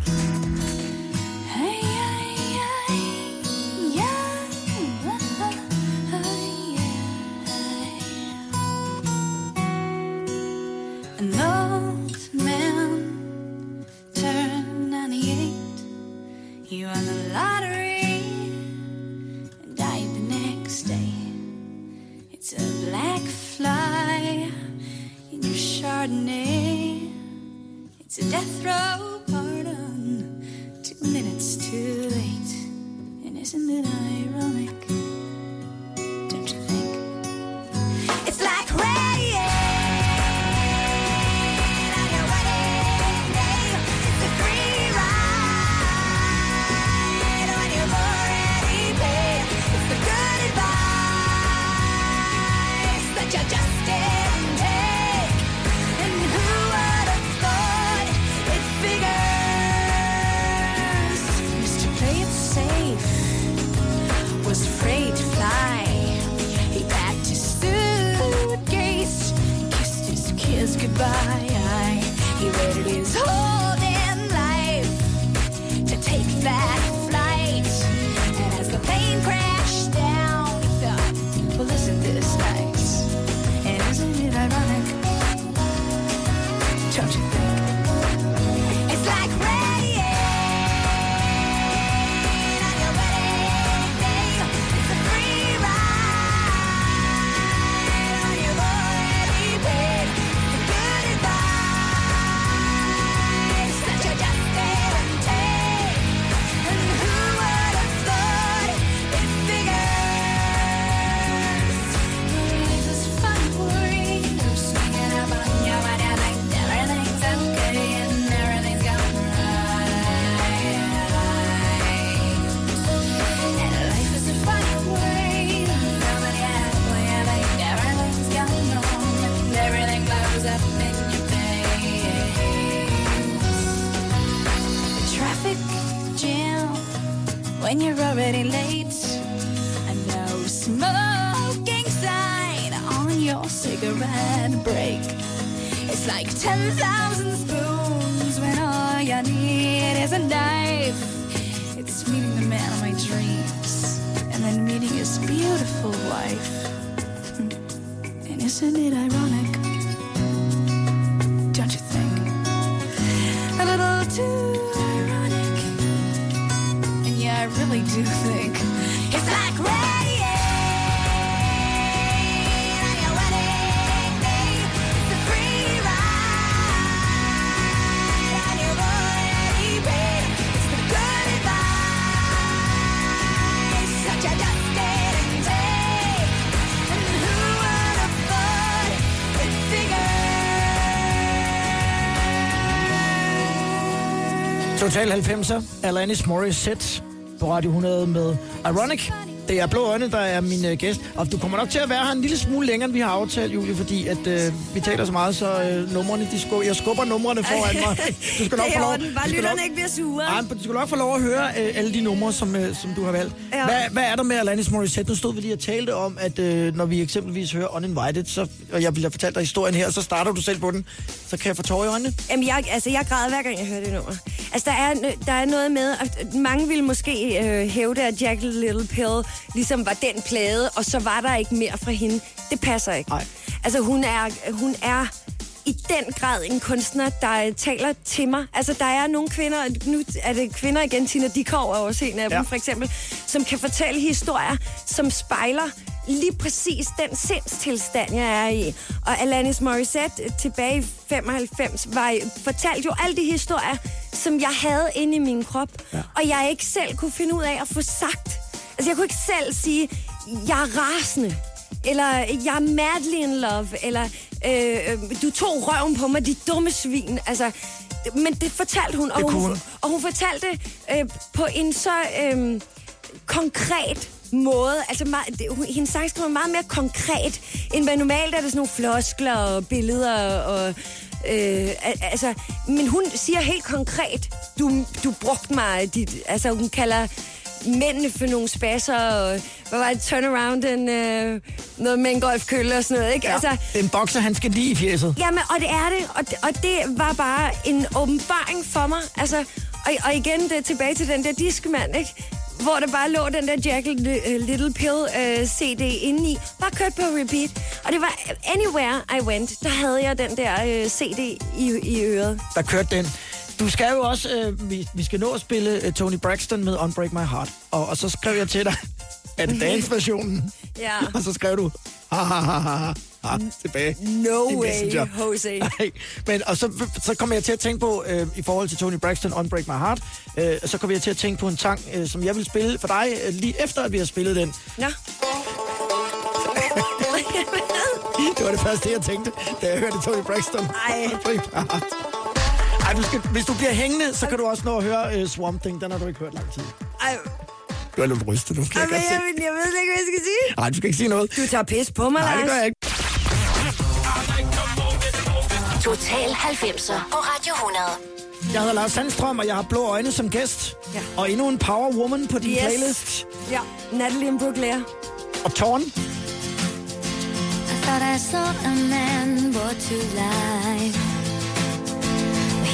He won the lottery and died the next day. It's a black fly in your Chardonnay. It's a death row pardon, two minutes too late. And isn't it ironic? He waited his whole when you're already late. A no smoking sign on your cigarette break. It's like 10,000 spoons when all you need is a knife. It's meeting the man of my dreams and then meeting his beautiful wife. Hmm. And isn't it ironic? Would have thought it figured? Total 90'er, Alanis Morissette på Radio 100 med Ironic. Det er Blå Øjne, der er min øh, gæst. Og du kommer nok til at være her en lille smule længere, end vi har aftalt, Julie, fordi at, øh, vi taler så meget, så øh, numrene, de skub, jeg skubber numrene foran mig. Du skal nok få lov, orden. Bare du skal lytterne ikke bliver sure. Ej, men du skal nok få lov at høre øh, alle de numre, som, øh, som du har valgt. Ja. Hvad, hvad er der med Alanis Morissette? Nu stod vi lige og talte om, at øh, når vi eksempelvis hører Uninvited, så, og jeg have fortalt dig historien her, så starter du selv på den. Så kan jeg få tårer i øjnene. Jamen, jeg, altså, jeg græder hver gang, jeg hører det nummer. Altså, der er, der er noget med, at mange ville måske øh, hævde, at Jack Little Pill ligesom var den plade, og så var der ikke mere fra hende. Det passer ikke. Nej. Altså, hun er, hun er i den grad en kunstner, der taler til mig. Altså, der er nogle kvinder, nu er det kvinder igen, Tina Dikov er også en af Ja. dem, for eksempel, som kan fortælle historier, som spejler lige præcis den sindstilstand, jeg er i. Og Alanis Morissette tilbage i 95 var, fortalte jo alle de historier, som jeg havde inde i min krop, ja. og jeg ikke selv kunne finde ud af at få sagt. Altså, jeg kunne ikke selv sige, jeg er rasende, eller jeg er madly in love, eller øh, du tog røven på mig, de dumme svin. Altså, men det fortalte hun, og, Det hun, hun. og hun fortalte øh, på en så øh, konkret måde. Altså, meget, det, hendes sangskrivning er meget mere konkret, end hvad normalt er det sådan nogle floskler og billeder og... Øh, al- altså, men hun siger helt konkret, du, du brugte mig, dit, altså hun kalder mændene for nogle spasser, og hvad var det, turnaround, en, øh, noget med en golfkølle og sådan noget, ikke? Ja. Altså, Det er en bokser, han skal lige i fjeset. Jamen, og det er det, og det, og det var bare en åbenbaring for mig. Altså, og, og igen, det er tilbage til den der diskmand, ikke? Hvor der bare lå den der Jack Li- Little Pill uh, CD indeni. Bare kørt på repeat. Og det var anywhere I went, der havde jeg den der uh, CD i, i øret. der kørte den. Du skal jo også, øh, vi, vi skal nå at spille øh, Tony Braxton med Unbreak My Heart. Og, og så skrev jeg til dig, er det dance-versionen? Ja. Og så skrev du, ha ha ha ha ha, tilbage. No way, Messenger. Jose. Nej, men og så, så kom jeg til at tænke på, øh, i forhold til Tony Braxton, Unbreak My Heart, øh, så kom jeg til at tænke på en sang, øh, som jeg vil spille for dig, øh, lige efter at vi har spillet den. Nå. Det var det første, jeg tænkte, da jeg hørte Tony Braxton. Ej. Unbreak My Heart. Ej, du skal, hvis du bliver hængende, så kan du også nå at høre uh, Swamp Thing. Den har du ikke hørt lang tid. Ej, Du er lidt rystet nu, kan ej, jeg jeg, jeg, jeg ved ikke, hvad jeg skal sige. Nej, du skal ikke sige noget. Du tager pis på mig, Nej, det gør jeg ikke. Total 90'er på Radio 100. Jeg hedder Lars Sandstrøm, og jeg har blå øjne som gæst. Ja. Og endnu en power woman på din Yes. playlist. Ja, Natalie Brooklyn. Og Torn. I thought I saw a man brought to life.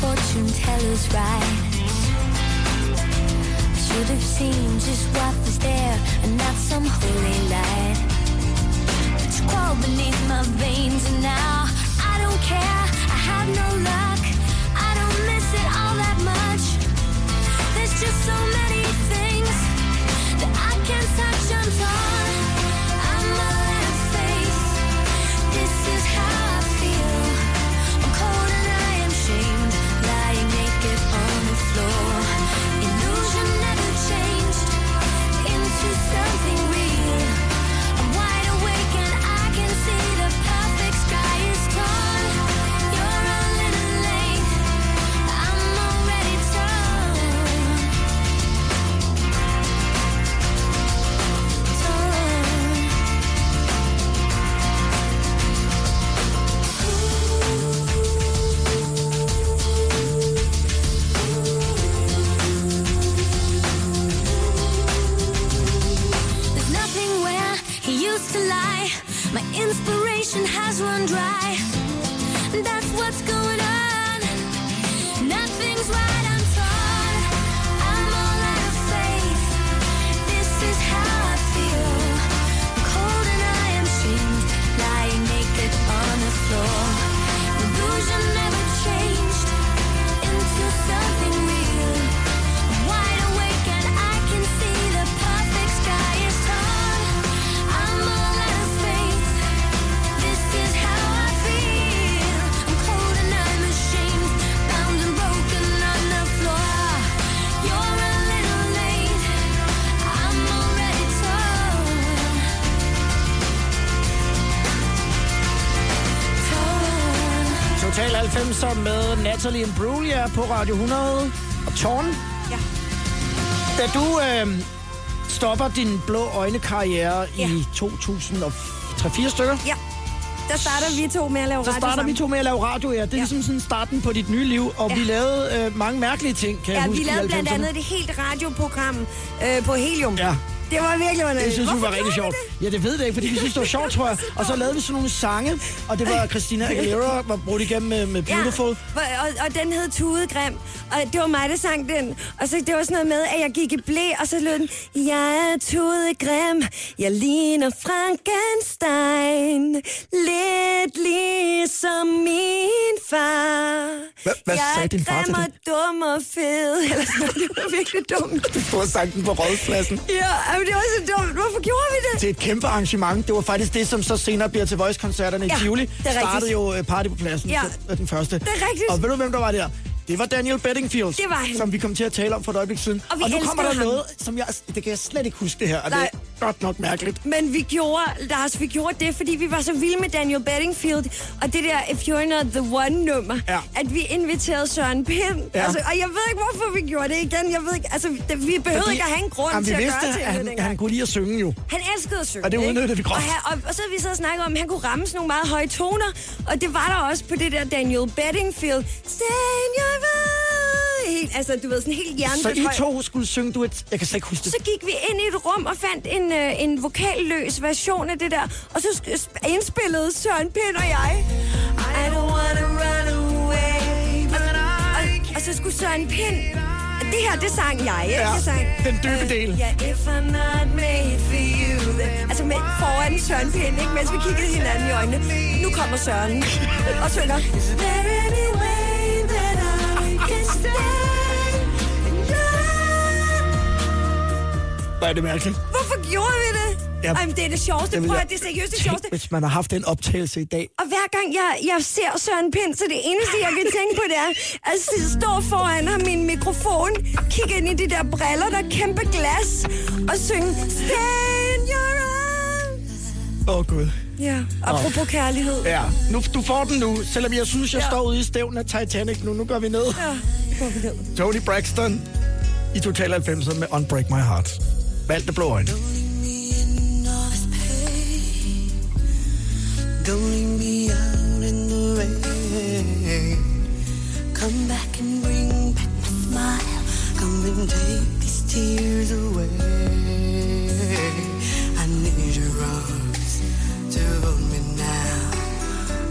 Fortune teller's right. Should have seen just what was there and not some holy light. It's crawled beneath my veins and now I don't care. I have no luck. Has run dry. 90'er med Natalie Imbruglia på Radio 100 og Torn. Ja. Da du øh, stopper din blå øjne-karriere Ja. i 2003-4 stykker, Ja. Der starter vi to med at lave så radio starter sammen. vi to med at lave radio, ja. Det er Ja. ligesom sådan starten på dit nye liv, og Ja. vi lavede øh, mange mærkelige ting, kan jeg huske. Ja, vi lavede blandt andet det helt radioprogram øh, på Helium. Ja. Det var virkelig underligt. Det synes vi var rigtig sjovt. Ja, det ved jeg ikke, fordi vi synes, det var sjovt, tror jeg. Og så lavede vi sådan nogle sange, og det var Christina Aguilera, var brugt igennem med, med Beautiful. Ja, og, og den hed Tudegrim, og det var mig, der sang den. Og så det var sådan noget med, at jeg gik i blæ, og så lød den, jeg er Tudegrim, jeg ligner Frankenstein, lidt ligesom min far. Hvad- hvad jeg sagde din far til grim og det? dum og fed. Eller sådan, noget. det var virkelig dumt. Du har sagt den på rådspladsen. Ja, men det var så dumt. Hvorfor gjorde vi det? til et kæmpe arrangement. Det var faktisk det, som så senere bliver til Voice-koncerterne i Ja, Tivoli. det er rigtigt. Startede jo øh, Party på pladsen, ja. den første. Det er rigtigt. Og ved du, hvem der var der? Det var Daniel Bedingfield, Det var han. som vi kom til at tale om for et øjeblik siden. Og og nu kommer der ham. noget, som jeg... Det kan jeg slet ikke huske det her, og Nej. det er godt nok mærkeligt. Men vi gjorde, Lars, vi gjorde det, fordi vi var så vilde med Daniel Bedingfield, og det der If You're Not The One-nummer, Ja. at vi inviterede Søren Pind. Ja. Altså, og jeg ved ikke, hvorfor vi gjorde det igen. Jeg ved ikke, altså, det, vi behøvede ikke at have en grund Jamen, til at vidste, gøre til han, det han kunne lide at synge jo. han elskede at synge. Og det udnyttede vi groft. Og, og, og så vi så snakket om, at han kunne ramme sådan nogle meget høje toner. Og det var der også på det der Daniel Bedingfield. Your Helt, altså, du ved, sådan helt Så hjernedødt I to skulle synge duet. Jeg kan slet ikke huske det. Så gik vi ind i et rum og fandt en, øh, en vokalløs version af det der. Og så indspillede Søren Pind og jeg. I don't wanna run away. Og, og, og så skulle Søren Pind... Det her, det sang jeg, ikke? Ja, sang, den dybe øh, del. Ja, if I'm not made Søren Pind, ikke? Mens vi kiggede hinanden i øjnene. Nu kommer Søren og synger. "Is there any way Hvor er det mærkeligt. Hvorfor gjorde vi det? Ja. Ej, men det er det sjoveste. Prøv at det er seriøst det sjoveste. hvis man har haft en optagelse i dag. Og hver gang jeg, jeg ser Søren Pind, så det eneste, jeg kan tænke på, det er at stå foran ham i en mikrofon, kigge ind i de der briller, der er kæmpe glas, og synge Stay in your arms. Åh, oh, Gud. Ja, apropos kærlighed. Ja, nu, du får den nu, selvom jeg synes, jeg Ja. står ude i stævnen af Titanic nu. Nu går vi ned. Ja, går vi ned. Tony Braxton i Total 90 med Unbreak My Heart. Valgte blå øjne. The. Come back and bring back my smile. Come and take these tears away. I need your arms to hold me now.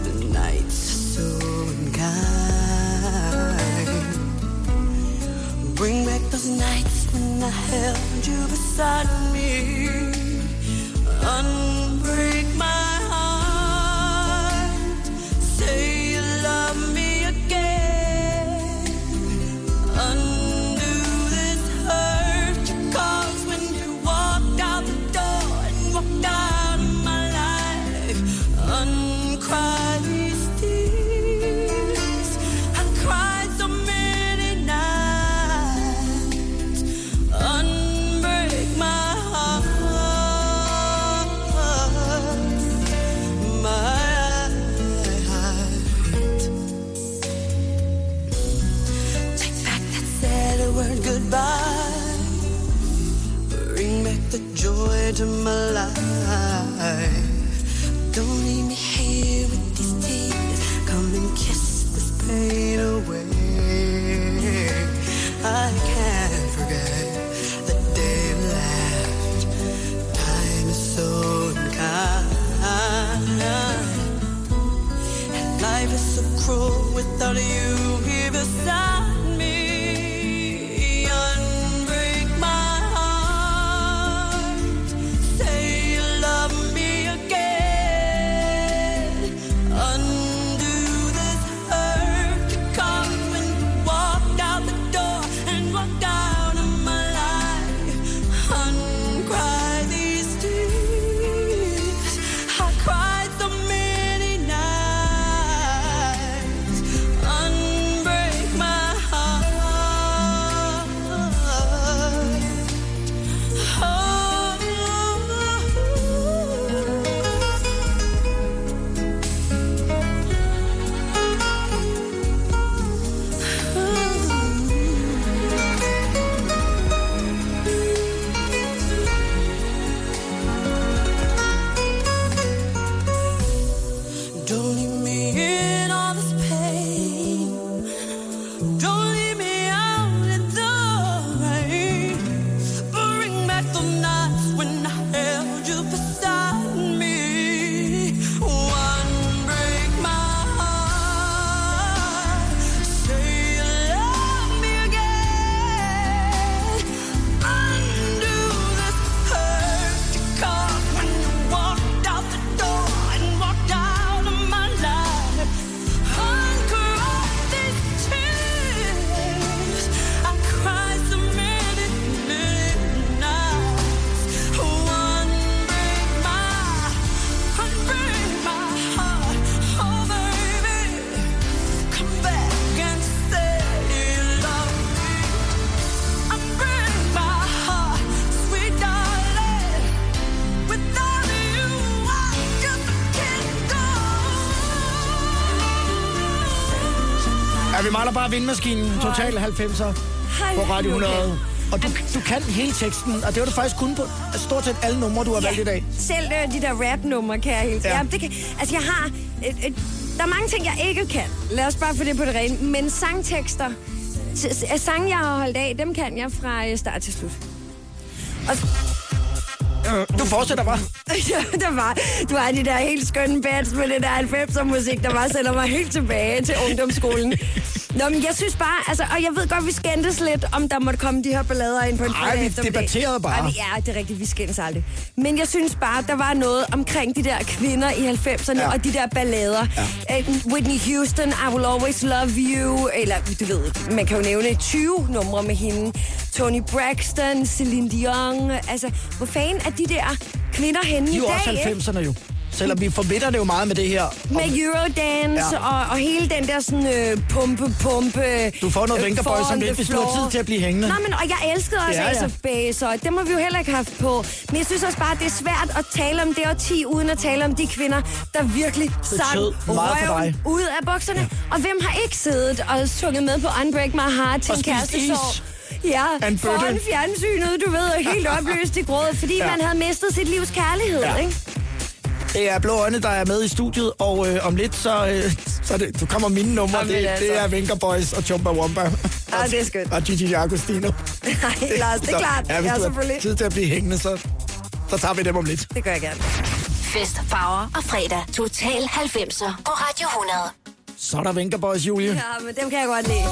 The nights are so unkind. Bring back those nights when I held you beside me. Unbreak my heart. Say you love me to my life. Don't leave me here with these tears. Come and kiss this pain away. I Ja, bare vindmaskinen. Total 90'er på Radio 100. Og du, du kan hele teksten, og det var du faktisk kun på stort set alle numre, du har valgt i dag. Selv øh, de der rap-numre kan jeg helt... Ja. Ja. Jamen, det kan, altså, jeg har... Øh, øh, der er mange ting, jeg ikke kan. Lad os bare få det på det rene. Men sangtekster, sange, jeg har holdt af, dem kan jeg fra øh, start til slut. Og, Du fortsætter bare. ja, der var, du har de der helt skønne bands med det der 90'er musik, der bare sender mig helt tilbage til ungdomsskolen. Nå, men jeg synes bare, altså, og jeg ved godt, vi skændtes lidt, om der måtte komme de her ballader ind på en fredag vi eftermiddag. debatterede bare. Ej, vi- ja, det er rigtigt, vi skændes aldrig. Men jeg synes bare, der var noget omkring de der kvinder i 90'erne, Ja. og de der ballader. Ja. Whitney Houston, I Will Always Love You, eller du ved, man kan jo nævne 20 numre med hende. Tony Braxton, Celine Dion, altså, hvor fanden er de der kvinder henne De er i jo dag? også ikke? 90'erne jo. Selvom vi forbinder det jo meget med det her. Med Eurodance Ja. og, og hele den der sådan øh, pumpe, pumpe... Du får noget øh, Vengaboys foran om lidt, hvis du har tid til at blive hængende. Nå, men og jeg elskede også Ja, ja. Ace Base, og det må vi jo heller ikke have haft på. Men jeg synes også bare, det er svært at tale om det årti, uden at tale om de kvinder, der virkelig sang røven ud af bukserne. Ja. Og hvem har ikke siddet og sunget med på Unbreak My Heart til Og en. Ja, foran fjernsynet, du ved, og helt opløst i gråd, fordi Ja. man havde mistet sit livs kærlighed, ja. ikke? Det er Blå Øjne, der er med i studiet, og øh, om lidt, så, øh, så er det, du kommer mine numre. Jamen, Det, altså. det er Venga Boys og Chumba Wumba. Ah, det er skønt. Og Gigi Agostino. Nej, Lars, det er Så, klart. Ja, hvis Ja, du har tid til at blive hængende, så, så tager vi dem om lidt. Det gør jeg gerne. Fest, farver og fredag. Total 90'er på Radio 100. Så er der Venga Boys, Julie. Ja, men dem kan jeg godt lide.